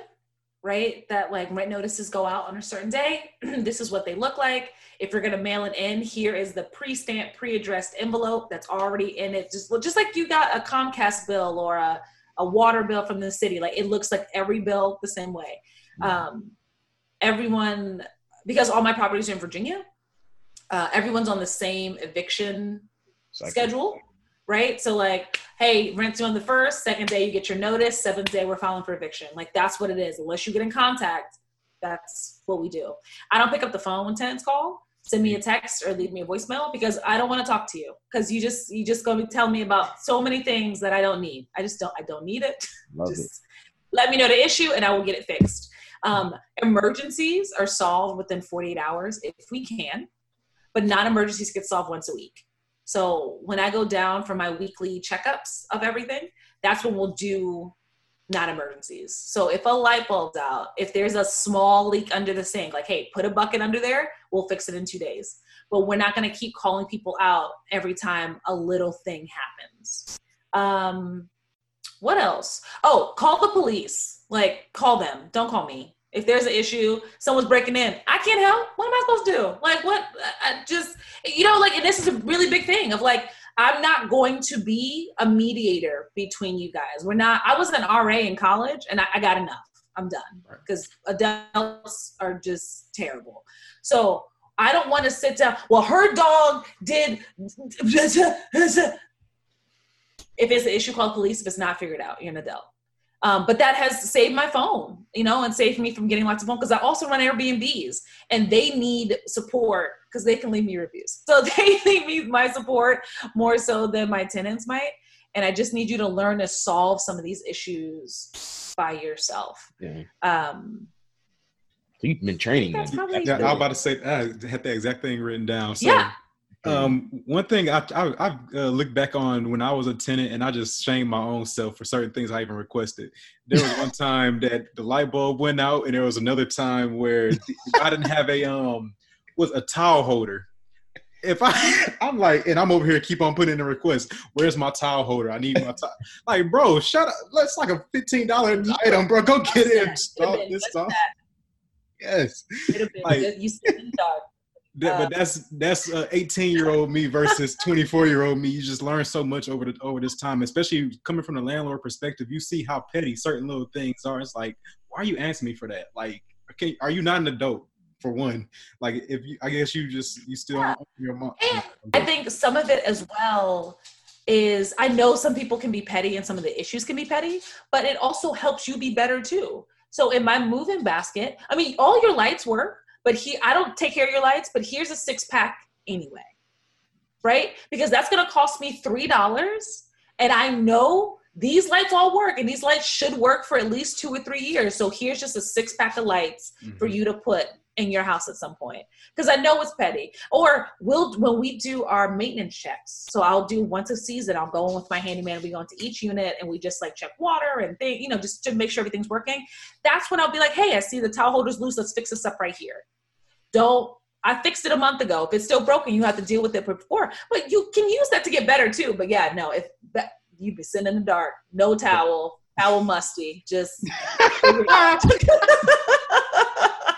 right? That like rent notices go out on a certain day. this is what they look like. If you're gonna mail it in, here is the pre-stamped, pre-addressed envelope that's already in it. Just just like you got a Comcast bill or a, a water bill from the city. Like it looks like every bill the same way. Mm-hmm. Um, everyone, because all my properties are in Virginia, uh, everyone's on the same eviction schedule right? So like, hey, rent's due on the first, second day you get your notice, seventh day we're filing for eviction. Like that's what it is. Unless you get in contact, that's what we do. I don't pick up the phone when tenants call. Send me a text or leave me a voicemail because I don't want to talk to you because you just you just going to tell me about so many things that I don't need. I just don't I don't need it. Love just it. let me know the issue and I will get it fixed. Um, emergencies are solved within 48 hours if we can, but non emergencies get solved once a week. So when I go down for my weekly checkups of everything, that's when we'll do not emergencies. So if a light bulb's out, if there's a small leak under the sink, like, hey, put a bucket under there, we'll fix it in two days. But we're not going to keep calling people out every time a little thing happens. Um, what else? Oh, call the police. Like, call them. Don't call me. If there's an issue, someone's breaking in, I can't help. What am I supposed to do? Like, what? I just, you know, like, and this is a really big thing of like, I'm not going to be a mediator between you guys. We're not, I was an RA in college and I, I got enough. I'm done because adults are just terrible. So I don't want to sit down. Well, her dog did. If it's an issue, called police. If it's not figured out, you're an adult. Um, but that has saved my phone, you know, and saved me from getting lots of phone because I also run Airbnbs and they need support because they can leave me reviews. So they leave me my support more so than my tenants might. And I just need you to learn to solve some of these issues by yourself. Yeah. Um, you've been training them. I, I, was about to say I had the exact thing written down. So yeah. Um, one thing I, I, I uh, look back on when I was a tenant and I just shamed my own self for certain things I even requested. There was one time that the light bulb went out, and there was another time where I didn't have a um was a towel holder. If I I'm like, and I'm over here keep on putting in a request. Where's my towel holder? I need my towel. Like, bro, shut up. That's like a fifteen dollar item, bro. Go get it. Stop this stuff. Yes. Like, you that, but uh, that's that's uh, 18 year old me versus 24 year old me. You just learn so much over the over this time, especially coming from the landlord perspective. You see how petty certain little things are. It's like, why are you asking me for that? Like, okay, are you not an adult? For one, like if you, I guess you just you still yeah. your mom. And I think some of it as well is I know some people can be petty and some of the issues can be petty, but it also helps you be better too. So in my moving basket, I mean, all your lights work but he I don't take care of your lights, but here's a six pack anyway. Right? Because that's gonna cost me three dollars. And I know these lights all work and these lights should work for at least two or three years. So here's just a six pack of lights mm-hmm. for you to put in your house at some point because I know it's petty. Or we'll when we do our maintenance checks. So I'll do once a season. I'll go in with my handyman. We go into each unit and we just like check water and thing, you know, just to make sure everything's working. That's when I'll be like, hey, I see the towel holders loose. Let's fix this up right here. Don't I fixed it a month ago. If it's still broken, you have to deal with it before. But you can use that to get better too. But yeah, no, if that you'd be sitting in the dark, no towel, towel musty, just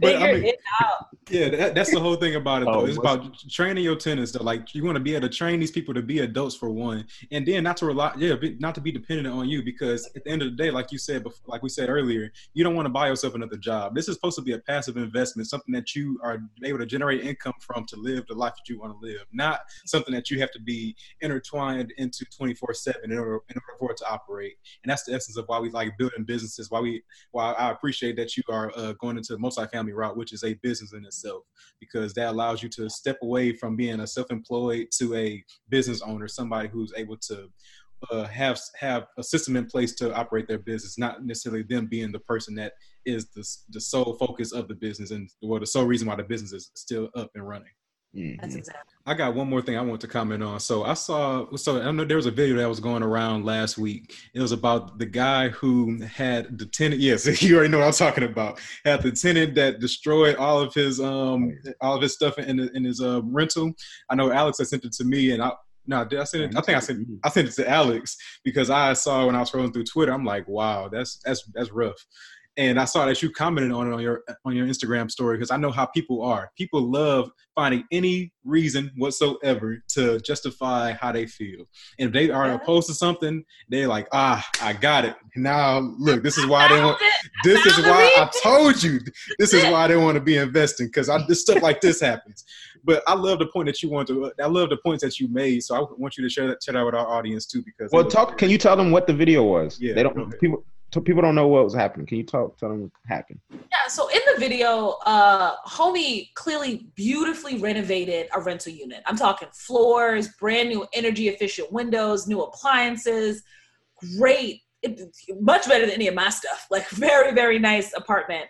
but I mean, it out. yeah, that, that's the whole thing about it. Oh, Though. it's about training your tenants. That like you want to be able to train these people to be adults for one, and then not to rely, yeah, be, not to be dependent on you. Because at the end of the day, like you said, before, like we said earlier, you don't want to buy yourself another job. This is supposed to be a passive investment, something that you are able to generate income from to live the life that you want to live, not something that you have to be intertwined into twenty four seven in order in order for it to operate. And that's the essence of why we like building businesses. Why we why I appreciate that you are uh, going into the multifamily route, which is a business in itself, because that allows you to step away from being a self-employed to a business owner, somebody who's able to uh, have have a system in place to operate their business, not necessarily them being the person that is the the sole focus of the business and well the sole reason why the business is still up and running. That's Mhm. exactly. I got one more thing I want to comment on. So I saw, so I know there was a video that was going around last week. It was about the guy who had the tenant. Yes, you already know what I'm talking about. Had the tenant that destroyed all of his um all of his stuff in in his uh rental. I know Alex had sent it to me, and I no, did I send it? I think I sent I sent it to Alex because I saw when I was scrolling through Twitter. I'm like, wow, that's that's that's rough. And I saw that you commented on it on your on your Instagram story because I know how people are. People love finding any reason whatsoever to justify how they feel. And if they are Yeah. opposed to something, they're like, ah, I got it. Now look, this is why they want. Found. This is why I reason. told you. This is why they want to be investing because I this stuff like this happens. But I love the point that you want to. I love the points that you made. So I want you to share that, share that with our audience too because Well, talk. Can you tell them what the video was? Yeah, they don't. ahead. People. So people don't know what was happening. Can you talk? Tell them what happened. Yeah, so in the video, uh, homie clearly beautifully renovated a rental unit. I'm talking floors, brand new energy efficient windows, new appliances, great, it, much better than any of my stuff. Like very, very nice apartment.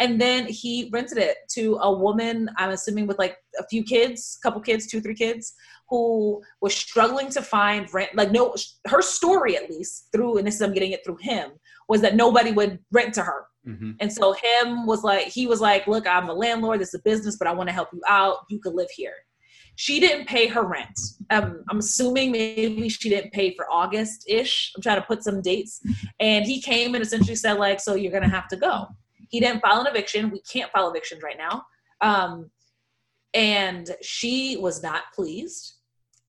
And then he rented it to a woman, I'm assuming with like a few kids, couple kids, two, three kids, who was struggling to find rent. Like no, her story at least through, and this is I'm getting it through him, was that nobody would rent to her. Mhm. And so him was like, he was like, look, I'm a landlord. This is a business, but I want to help you out. You could live here. She didn't pay her rent. Um, I'm assuming maybe she didn't pay for August ish. I'm trying to put some dates. And he came and essentially said, like, so you're going to have to go. He didn't file an eviction. We can't file evictions right now. Um, and she was not pleased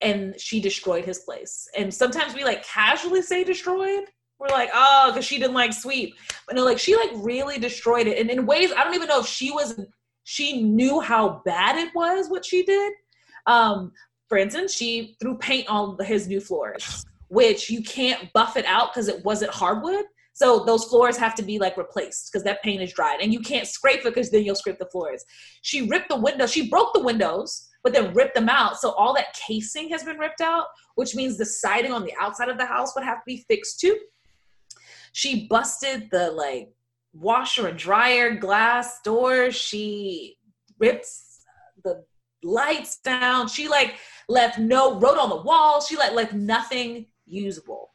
and she destroyed his place. And sometimes we like casually say destroyed. We're like, oh, because she didn't like sweep. But no, like she like really destroyed it. And in ways, I don't even know if she was she knew how bad it was what she did. Um, for instance, she threw paint on his new floors, which you can't buff it out because it wasn't hardwood. So those floors have to be like replaced because that paint is dried, and you can't scrape it because then you'll scrape the floors. She ripped the window. She broke the windows, but then ripped them out. So all that casing has been ripped out, which means the siding on the outside of the house would have to be fixed too. She busted the like washer and dryer glass doors. She ripped the lights down. She like left no wrote on the wall. She like left nothing usable.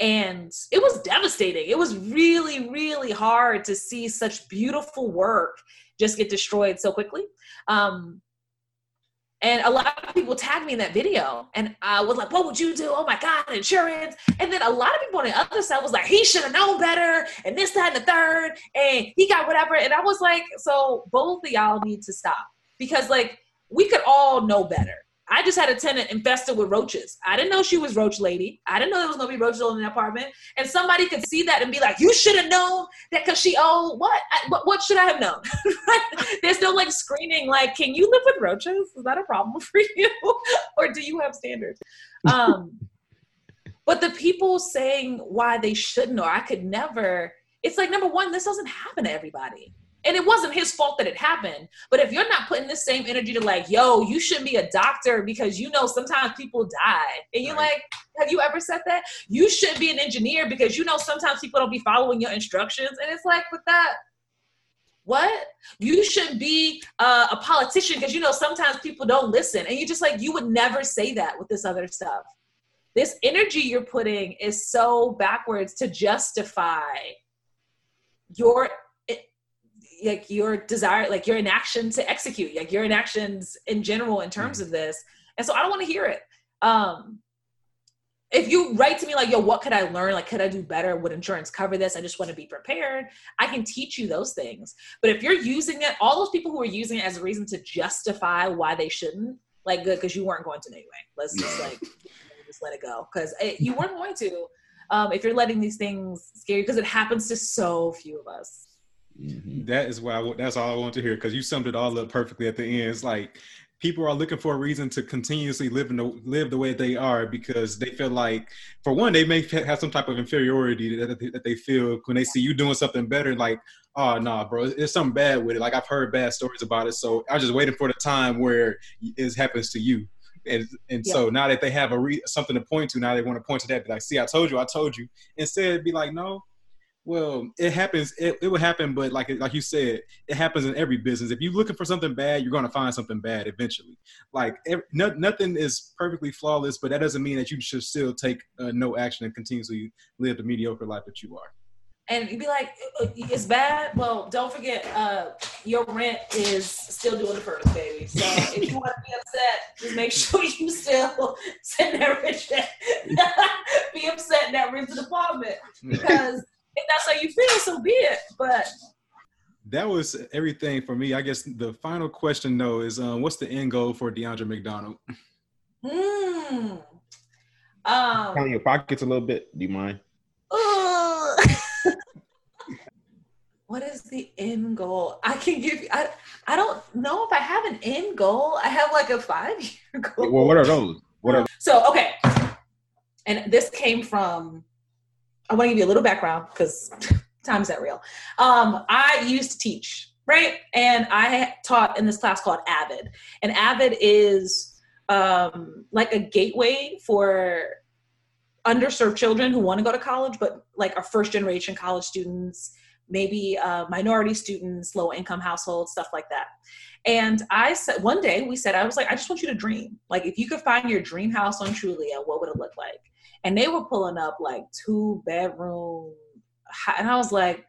And it was devastating. It was really, really hard to see such beautiful work just get destroyed so quickly. Um, and a lot of people tagged me in that video, and I was like, "What would you do? Oh my God, insurance!" And then a lot of people on the other side was like, "He should have known better," and this, that, and the third, and he got whatever. And I was like, "So both of y'all need to stop because like we could all know better." I just had a tenant infested with roaches. I didn't know she was roach lady. I didn't know there was gonna be roaches in the apartment. And somebody could see that and be like, "You should have known that because she owed what? I, what? What should I have known?" There's no like screening. Like, can you live with roaches? Is that a problem for you, or do you have standards? Um, but the people saying why they shouldn't, or I could never. It's like number one, this doesn't happen to everybody. And it wasn't his fault that it happened. But if you're not putting the same energy to like, yo, you shouldn't be a doctor because you know sometimes people die. And you're Right. like, have you ever said that? You should be an engineer because you know sometimes people don't be following your instructions. And it's like, with that, what? You should be uh, a politician because you know sometimes people don't listen. And you just like, you would never say that with this other stuff. This energy you're putting is so backwards to justify your like your desire like your inaction to execute like your inactions in general in terms mm-hmm. of this. And so i don't want to hear it. Um if you write to me like yo what could i learn? Like could i do better? Would insurance cover this? I just want to be prepared. I can teach you those things. But if you're using it all those people who are using it as a reason to justify why they shouldn't like good because you weren't going to anyway. Let's just like just let it go. Because you weren't going to um, if you're letting these things scare you because it happens to so few of us Mm-hmm. That is why I, that's all I want to hear because you summed it all up perfectly at the end. It's like people are looking for a reason to continuously live in the, live the way they are because they feel like, for one, they may have some type of inferiority that, that they feel when they see you doing something better. Like, oh nah, bro, it's something bad with it. Like I've heard bad stories about it, so I was just waiting for the time where it happens to you. And and yeah. so now that they have a re- something to point to, now they want to point to that. Be like, see, I told you, I told you. Instead, be like, no, well, it happens. It, it will happen, but like like you said, it happens in every business. If you're looking for something bad, you're going to find something bad eventually. Like every, no, nothing is perfectly flawless, but that doesn't mean that you should still take uh, no action and continuously live the mediocre life that you are. And you'd be like, uh, it's bad. Well, don't forget, uh, your rent is still doing the first, baby. So if you want to be upset, just make sure you still send that rent. be upset in that rented apartment because if that's how you feel, so be it. But that was everything for me. I guess the final question though is, um, what's the end goal for DeAndre McDonald? Hmm. Um, Count your pockets a little bit. Do you mind? Uh, what is the end goal? I can give you. I I don't know if I have an end goal. I have like a five year goal. Well, what are those? What are so okay? And this came from I want to give you a little background because time's that real. Um, I used to teach, right? And I taught in this class called AVID. And AVID is um, like a gateway for underserved children who want to go to college, but like our first generation college students, maybe uh, minority students, low income households, stuff like that. And I said, one day we said, I was like, I just want you to dream. Like, if you could find your dream house on Trulia, what would it look like? And they were pulling up like two bedroom and i was like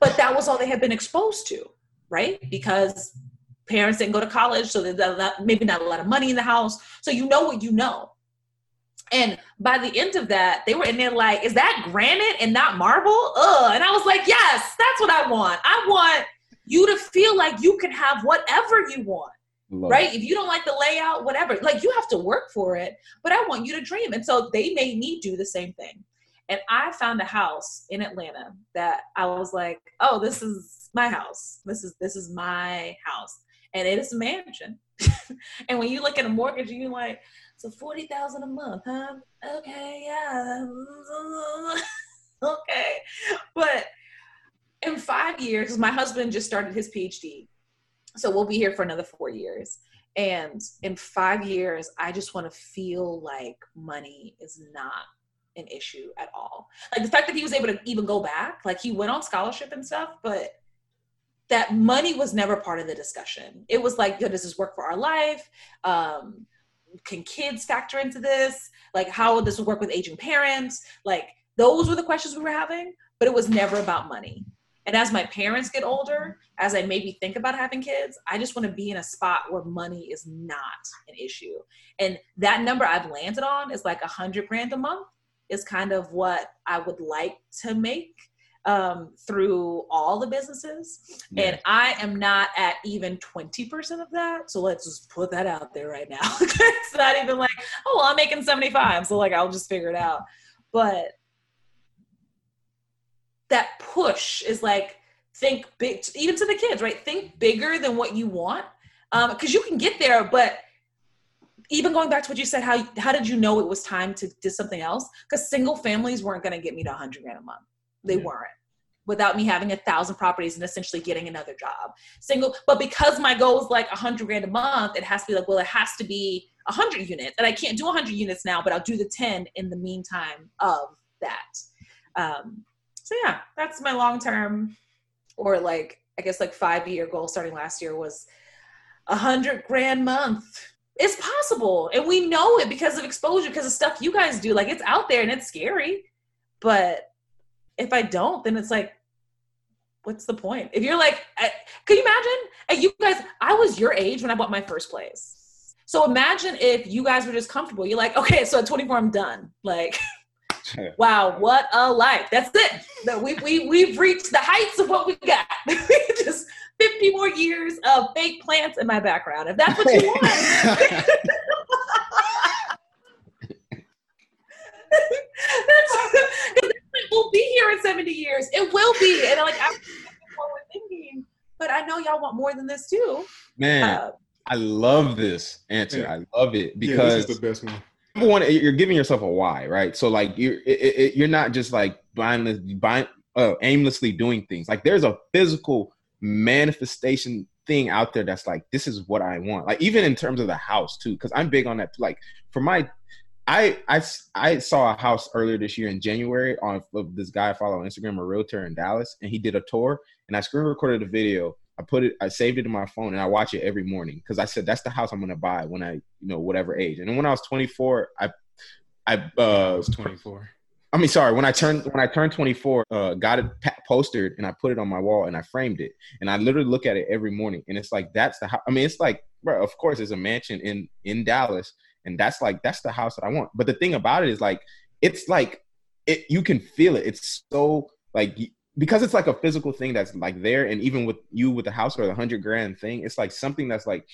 but that was all they had been exposed to right? Because parents didn't go to college so there's maybe not a lot of money in the house. So you know what you know. And by the end of that they were in there like is that granite and not marble? Ugh. and i was like yes that's what i want. I want you to feel like you can have whatever you want Love right? It. If you don't like the layout, whatever, like you have to work for it, but I want you to dream. And so they made me do the same thing. And I found a house in Atlanta that I was like, oh, this is my house. This is this is my house. And it is a mansion. and when you look at a mortgage, you're like, so forty thousand a month, huh? Okay, yeah. okay. But in five years, my husband just started his PhD so we'll be here for another four years. And in five years i just want to feel like money is not an issue at all. Like the fact that he was able to even go back like he went on scholarship and stuff but that money was never part of the discussion. It was like yo does this work for our life? Um, can kids factor into this? Like how would this work with aging parents? Like those were the questions we were having but it was never about money and as my parents get older, as I maybe think about having kids, I just want to be in a spot where money is not an issue. And that number I've landed on is like a hundred grand a month is kind of what I would like to make um, through all the businesses. Yeah. And I am not at even 20% of that. So let's just put that out there right now. it's not even like, oh, well, I'm making 75. So like, I'll just figure it out. But that push is like think big even to the kids right? Think bigger than what you want. Because um, you can get there but even going back to what you said how how did you know it was time to do something else? Because single families weren't going to get me to 100 grand a month. They yeah. weren't without me having a thousand properties and essentially getting another job. Single but because my goal is like 100 grand a month it has to be like well it has to be 100 units and i can't do 100 units now but i'll do the 10 in the meantime of that. Um, so yeah, that's my long term or like I guess like five year goal starting last year was a hundred grand month. It's possible. And we know it because of exposure, because of stuff you guys do. Like it's out there and it's scary. But if I don't, then it's like what's the point? If you're like, can you imagine? You guys, I was your age when I bought my first place. So imagine if you guys were just comfortable. You're like, okay, so at 24, I'm done. Like, wow, what a life. That's it. We, we, we've reached the heights of what we got. just 50 more years of fake plants in my background. If that's what you want. we'll be here in 70 years. It will be. And like I'm thinking, but I know y'all want more than this too. Man, uh, I love this answer. Yeah. I love it because yeah, this is the best one. Number one, you're giving yourself a why, right? So like you're it, it, you're not just like blindly, blind, uh, aimlessly doing things. Like there's a physical manifestation thing out there that's like this is what I want. Like even in terms of the house too, because I'm big on that. Like for my I, I I saw a house earlier this year in January on of this guy I follow on Instagram, a realtor in Dallas, and he did a tour, and I screen recorded a video. I put it, I saved it in my phone, and I watch it every morning because I said that's the house I'm gonna buy when I, you know, whatever age. And when I was 24, I, I, uh, I was 24. I mean, sorry. When I turned when I turned 24, uh, got it postered and I put it on my wall and I framed it. And I literally look at it every morning, and it's like that's the. I mean, it's like, bro. Of course, it's a mansion in in Dallas, and that's like that's the house that I want. But the thing about it is like it's like it you can feel it. It's so like because it's like a physical thing that's like there, and even with you with the house or the hundred grand thing, it's like something that's like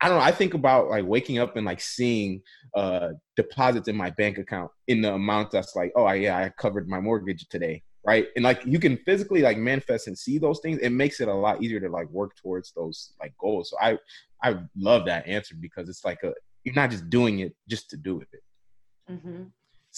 I don't know. I think about like waking up and like seeing uh deposits in my bank account in the amount that's like, oh yeah, I covered my mortgage today, right? And like you can physically like manifest and see those things. It makes it a lot easier to like work towards those like goals. So I I love that answer because it's like a you're not just doing it just to do it. Mm-hmm.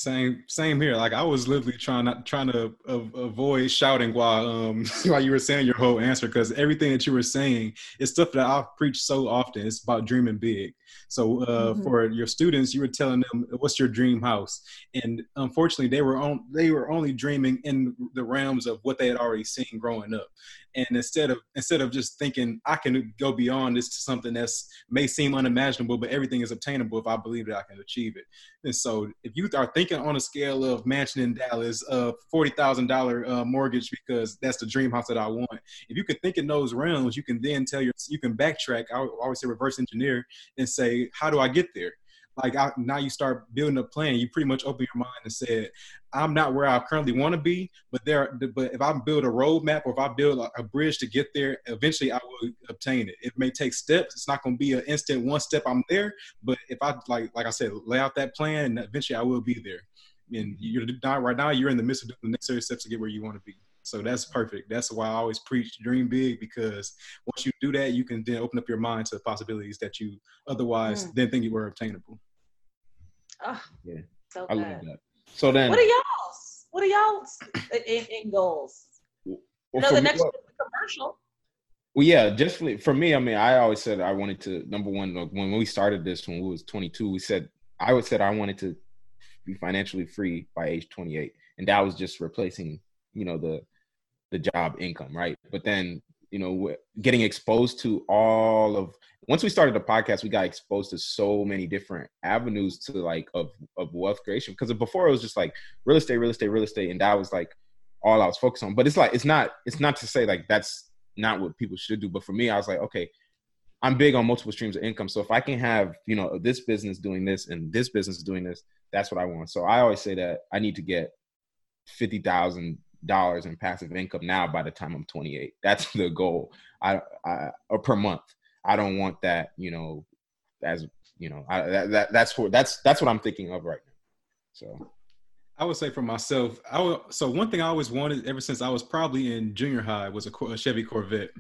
Same, same here. Like I was literally trying not trying to avoid shouting while um while you were saying your whole answer because everything that you were saying is stuff that I've preached so often. It's about dreaming big. So uh, mm-hmm. for your students, you were telling them what's your dream house, and unfortunately, they were on they were only dreaming in the realms of what they had already seen growing up and instead of instead of just thinking i can go beyond this to something that's may seem unimaginable but everything is obtainable if i believe that i can achieve it. And so if you are thinking on a scale of mansion in dallas of $40000 uh, mortgage because that's the dream house that i want if you can think in those realms you can then tell your you can backtrack i always say reverse engineer and say how do i get there like I, now you start building a plan you pretty much open your mind and said i'm not where i currently want to be but there but if i build a roadmap or if i build a, a, bridge to get there eventually i will obtain it it may take steps it's not going to be an instant one step i'm there but if i like like i said lay out that plan and eventually i will be there and you're not right now you're in the midst of the necessary steps to get where you want to be so that's perfect. That's why I always preach dream big because once you do that, you can then open up your mind to the possibilities that you otherwise mm. didn't think you were obtainable. Oh, yeah. So I love that. So then, what are y'all's? What are y'all's in, in goals? Well, know, the next well, commercial. Well, yeah, just for, for me, I mean, I always said I wanted to number one. When we started this, when we was 22, we said I would said I wanted to be financially free by age 28, and that was just replacing, you know, the the job income, right? But then, you know, getting exposed to all of once we started the podcast, we got exposed to so many different avenues to like of of wealth creation. Because before it was just like real estate, real estate, real estate, and that was like all I was focused on. But it's like it's not it's not to say like that's not what people should do. But for me, I was like, okay, I'm big on multiple streams of income. So if I can have, you know, this business doing this and this business doing this, that's what I want. So I always say that I need to get fifty thousand dollars in passive income now by the time I'm 28. That's the goal. I, I or per month. I don't want that, you know, as you know, I, that, that that's what that's that's what I'm thinking of right now. So I would say for myself, I would, so one thing I always wanted ever since I was probably in junior high was a, a Chevy Corvette,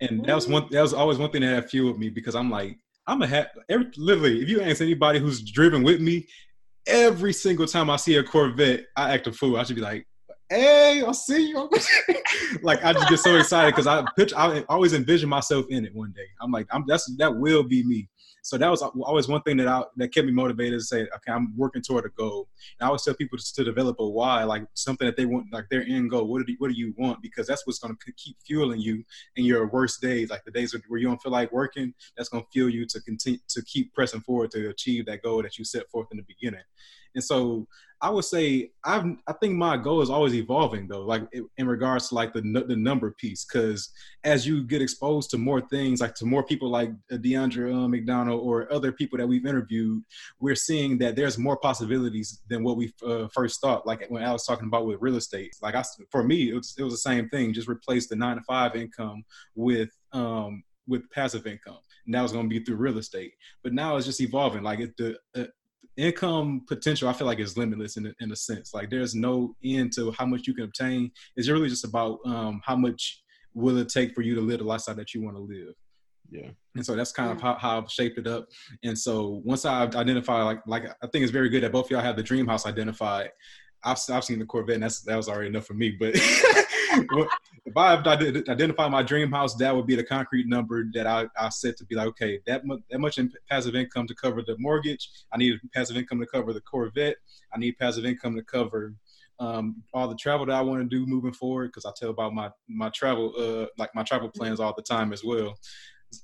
and that was one that was always one thing that had fueled me because I'm like I'm a ha- every literally if you ask anybody who's driven with me, every single time I see a Corvette, I act a fool. I should be like, hey, I'll see you. like I just get so excited because I pitch. I always envision myself in it one day. I'm like, I'm that's that will be me. So that was always one thing that I that kept me motivated to say, okay, I'm working toward a goal. And I always tell people to, to develop a why, like something that they want, like their end goal. What do you, what do you want? Because that's what's going to keep fueling you in your worst days, like the days where you don't feel like working. That's going to fuel you to continue to keep pressing forward to achieve that goal that you set forth in the beginning. And so I would say I've I think my goal is always evolving though, like in regards to like the the number piece, because as you get exposed to more things, like to more people like DeAndre uh, McDonald or other people that we've interviewed, we're seeing that there's more possibilities than what we uh, first thought. Like when I was talking about with real estate, like I for me it was it was the same thing. Just replace the nine to five income with um with passive income Now it's going to be through real estate but now it's just evolving like it, the uh, income potential i feel like is limitless in, in a sense. Like there's no end to how much you can obtain. It's really just about um, how much will it take for you to live the lifestyle that you want to live. Yeah. And so that's kind of how, how i've shaped it up. And so once i've identified like like i think it's very good that both of y'all have the dream house identified I've, I've seen the Corvette, and that's that was already enough for me. But if I have identified my dream house, that would be the concrete number that I, I set to be like, okay, that much, that much in passive income to cover the mortgage. I need passive income to cover the Corvette. I need passive income to cover um, all the travel that I want to do moving forward because I tell about my my travel uh, like my travel plans all the time as well.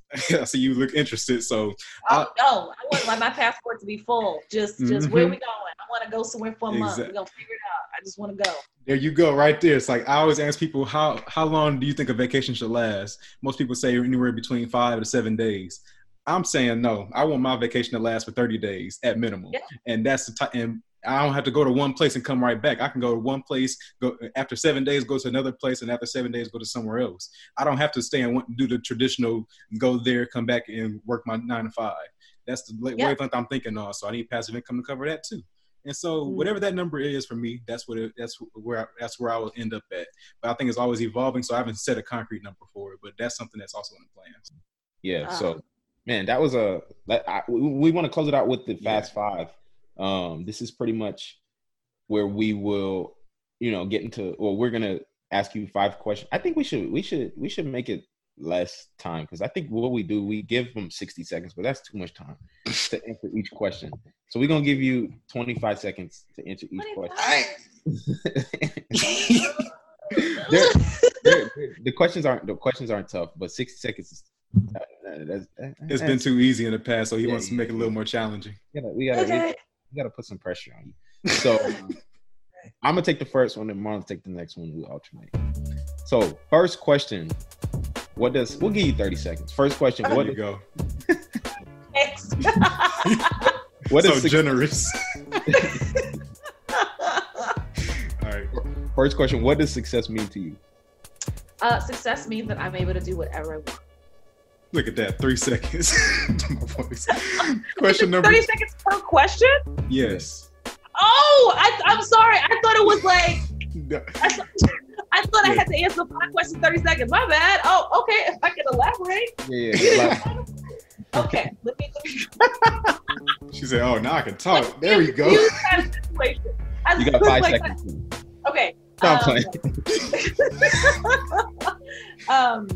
I see you look interested. So oh, I, no, I want like my passport to be full. Just just mm-hmm. where we going? I want to go somewhere for a month. We're gonna figure it out. I just want to go. There you go, right there. It's like I always ask people how how long do you think a vacation should last? Most people say anywhere between five to seven days. I'm saying no. I want my vacation to last for 30 days at minimum, yeah. and that's the time. And I don't have to go to one place and come right back. I can go to one place, go after seven days, go to another place, and after seven days, go to somewhere else. I don't have to stay and do the traditional go there, come back, and work my nine to five. That's the wavelength I'm thinking of. So I need passive income to cover that too. And so mm-hmm. whatever that number is for me, that's what it, that's where I, that's where I will end up at. But I think it's always evolving, so I haven't set a concrete number for it. But that's something that's also in the plans. Yeah. Uh, so man, that was a that I, we, we want to close it out with the fast yeah. five. Um, this is pretty much where we will, you know, get into. Well, we're gonna ask you five questions. I think we should we should we should make it less time because I think what we do we give them sixty seconds, but that's too much time to answer each question. So we're gonna give you twenty five seconds to answer each question. they're, they're, they're, the questions aren't the questions aren't tough, but sixty seconds is uh, that's, that's, it's been too easy in the past, so he yeah, wants to make it a little more challenging. Yeah, we gotta, okay we got to put some pressure on you. So I'm gonna take the first one, and Marlon take the next one. We alternate. So first question: What does? We'll give you 30 seconds. First question: What? There you go. what so is generous? All right. First question: What does success mean to you? Uh, success means that I'm able to do whatever I want. Look at that, three seconds. question number. Thirty seconds per question. Yes. Oh, I, am sorry. I thought it was like. No. I, thought, I, thought yeah. I had to answer five questions thirty seconds. My bad. Oh, okay. If I can elaborate. Yeah. yeah okay. Let me, she said, "Oh, now I can talk." There we go. You got five like, seconds. Okay. Stop um, playing. um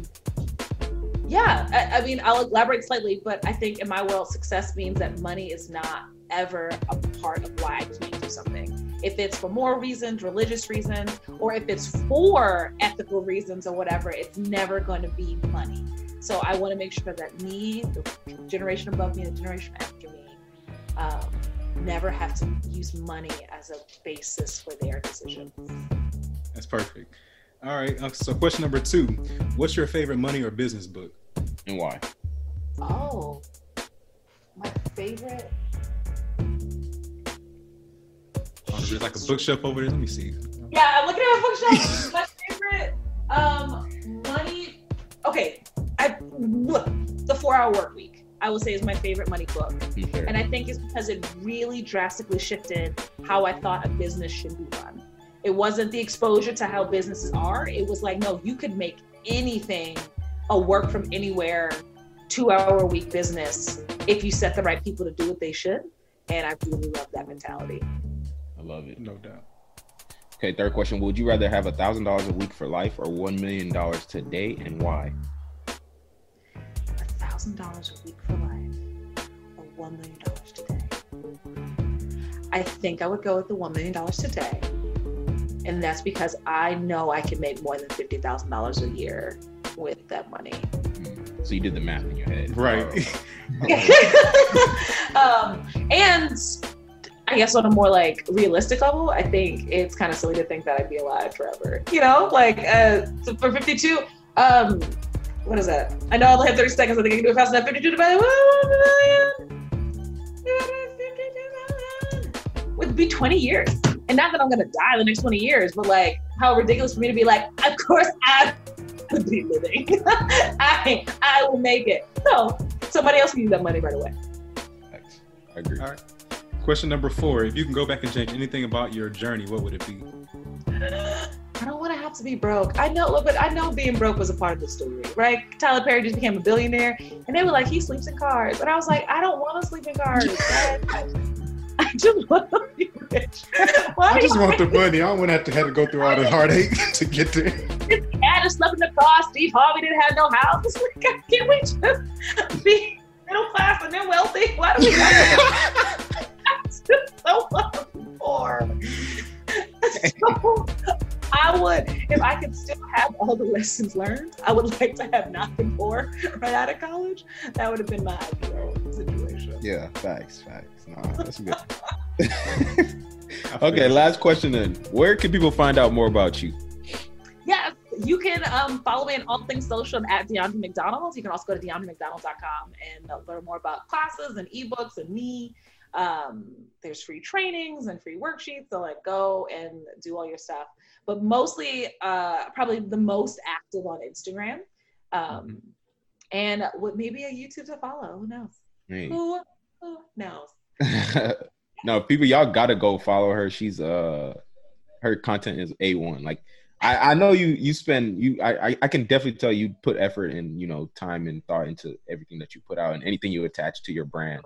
yeah, I, I, mean, I'll elaborate slightly, but I think in my world, success means that money is not ever a part of why I can't do something. If it's for moral reasons, religious reasons, or if it's for ethical reasons or whatever, it's never going to be money. So I want to make sure that me, the generation above me, the generation after me, um, never have to use money as a basis for their decisions. That's perfect. All right. Uh, so, question number two What's your favorite money or business book? And why? Oh, my favorite. Oh, there's like a bookshelf over there. Let me see. Yeah, I'm looking at a bookshelf. my favorite um, money. Okay, I look the Four Hour Work Week. I will say is my favorite money book, and I think it's because it really drastically shifted how I thought a business should be run. It wasn't the exposure to how businesses are. It was like, no, you could make anything a work from anywhere, two hour a week business if you set the right people to do what they should. And I really love that mentality. I love it. No doubt. Okay, third question. Would you rather have a thousand dollars a week for life or one million dollars today and why? A thousand dollars a week for life or one million dollars today. I think I would go with the one million dollars today and that's because I know I can make more than fifty thousand dollars a year with that money. So you did the math in your head, right? um, and I I guess on a more like realistic level, I think it's kind of silly to think that I'd be alive forever. You know, like uh, so for 52, um, what is that? I know I only have 30 seconds. I think I can do it fast enough. 52 divided by would be 20 years. And not that I'm gonna die the next 20 years, but like how ridiculous for me to be like, of course I would be living. I I will make it. No, somebody else can use that money right away. Thanks. I agree. All right. Question number four: If you can go back and change anything about your journey, what would it be? I don't want to have to be broke. I know, but I know being broke was a part of the story, right? Tyler Perry just became a billionaire, and they were like, he sleeps in cars, and I was like, I don't want to sleep in cars. I just want to be rich. Why I just want the money. I don't want to have to have to go through all the heartache to get there. His dad just slept in the car. Steve Harvey didn't have no house. It's like, can't we just be middle class and then wealthy? Why do we have to? so poor. So, I would, if I could still have all the lessons learned, I would like to have not been poor right out of college. That would have been my ideal situation. Yeah, facts, facts. No, that's good. okay, last question then. Where can people find out more about you? Yes, you can um, follow me on all things social at DeAndre McDonald's. You can also go to DeAndreMcDonald's.com and uh, learn more about classes and ebooks and me. Um, there's free trainings and free worksheets. So like go and do all your stuff. But mostly, uh, probably the most active on Instagram. Um, and what maybe a YouTube to follow. Who knows? Hey. Who, who knows? no, people, y'all gotta go follow her. She's uh, her content is a one. Like, I I know you you spend you I I- can definitely tell you put effort and you know time and thought into everything that you put out and anything you attach to your brand.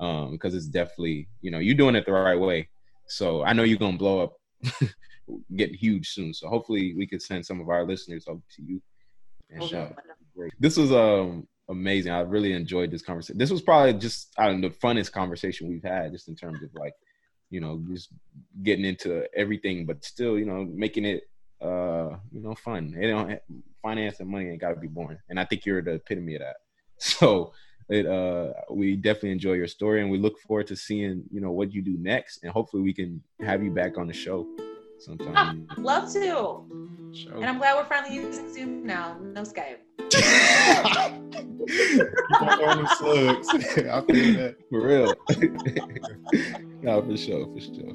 Um, because it's definitely you know you're doing it the right way. So I know you're gonna blow up, get huge soon. So hopefully we could send some of our listeners over to you. And This was um amazing. I really enjoyed this conversation. This was probably just I don't know, the funnest conversation we've had, just in terms of like, you know, just getting into everything, but still, you know, making it uh, you know, fun. It don't finance and money ain't gotta be boring. And I think you're the epitome of that. So it uh we definitely enjoy your story and we look forward to seeing, you know, what you do next and hopefully we can have you back on the show sometime. Ah, love to. Show. And I'm glad we're finally using Zoom now, no Skype. Keep on throwing them slugs. I feel that. For real. no, for sure, for sure.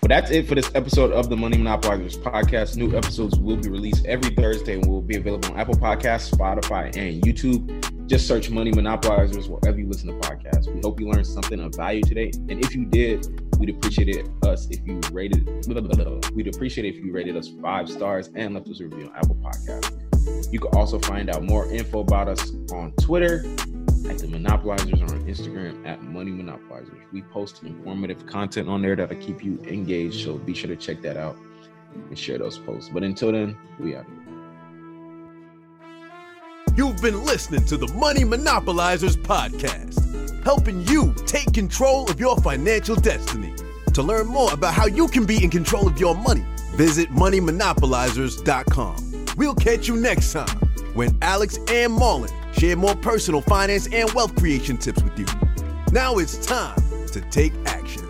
But that's it for this episode of the Money Monopolizers podcast. New episodes will be released every Thursday and will be available on Apple Podcasts, Spotify, and YouTube. Just search Money Monopolizers wherever you listen to podcasts. We hope you learned something of value today. And if you did, we'd appreciate it us if you rated we'd appreciate it if you rated us five stars and left us a review on Apple Podcasts. You can also find out more info about us on Twitter at the Monopolizers or on Instagram at Money Monopolizers. We post informative content on there that'll keep you engaged, so be sure to check that out and share those posts. But until then, we out. You've been listening to the Money Monopolizers podcast, helping you take control of your financial destiny. To learn more about how you can be in control of your money, visit moneymonopolizers.com. We'll catch you next time when Alex and Marlon share more personal finance and wealth creation tips with you. Now it's time to take action.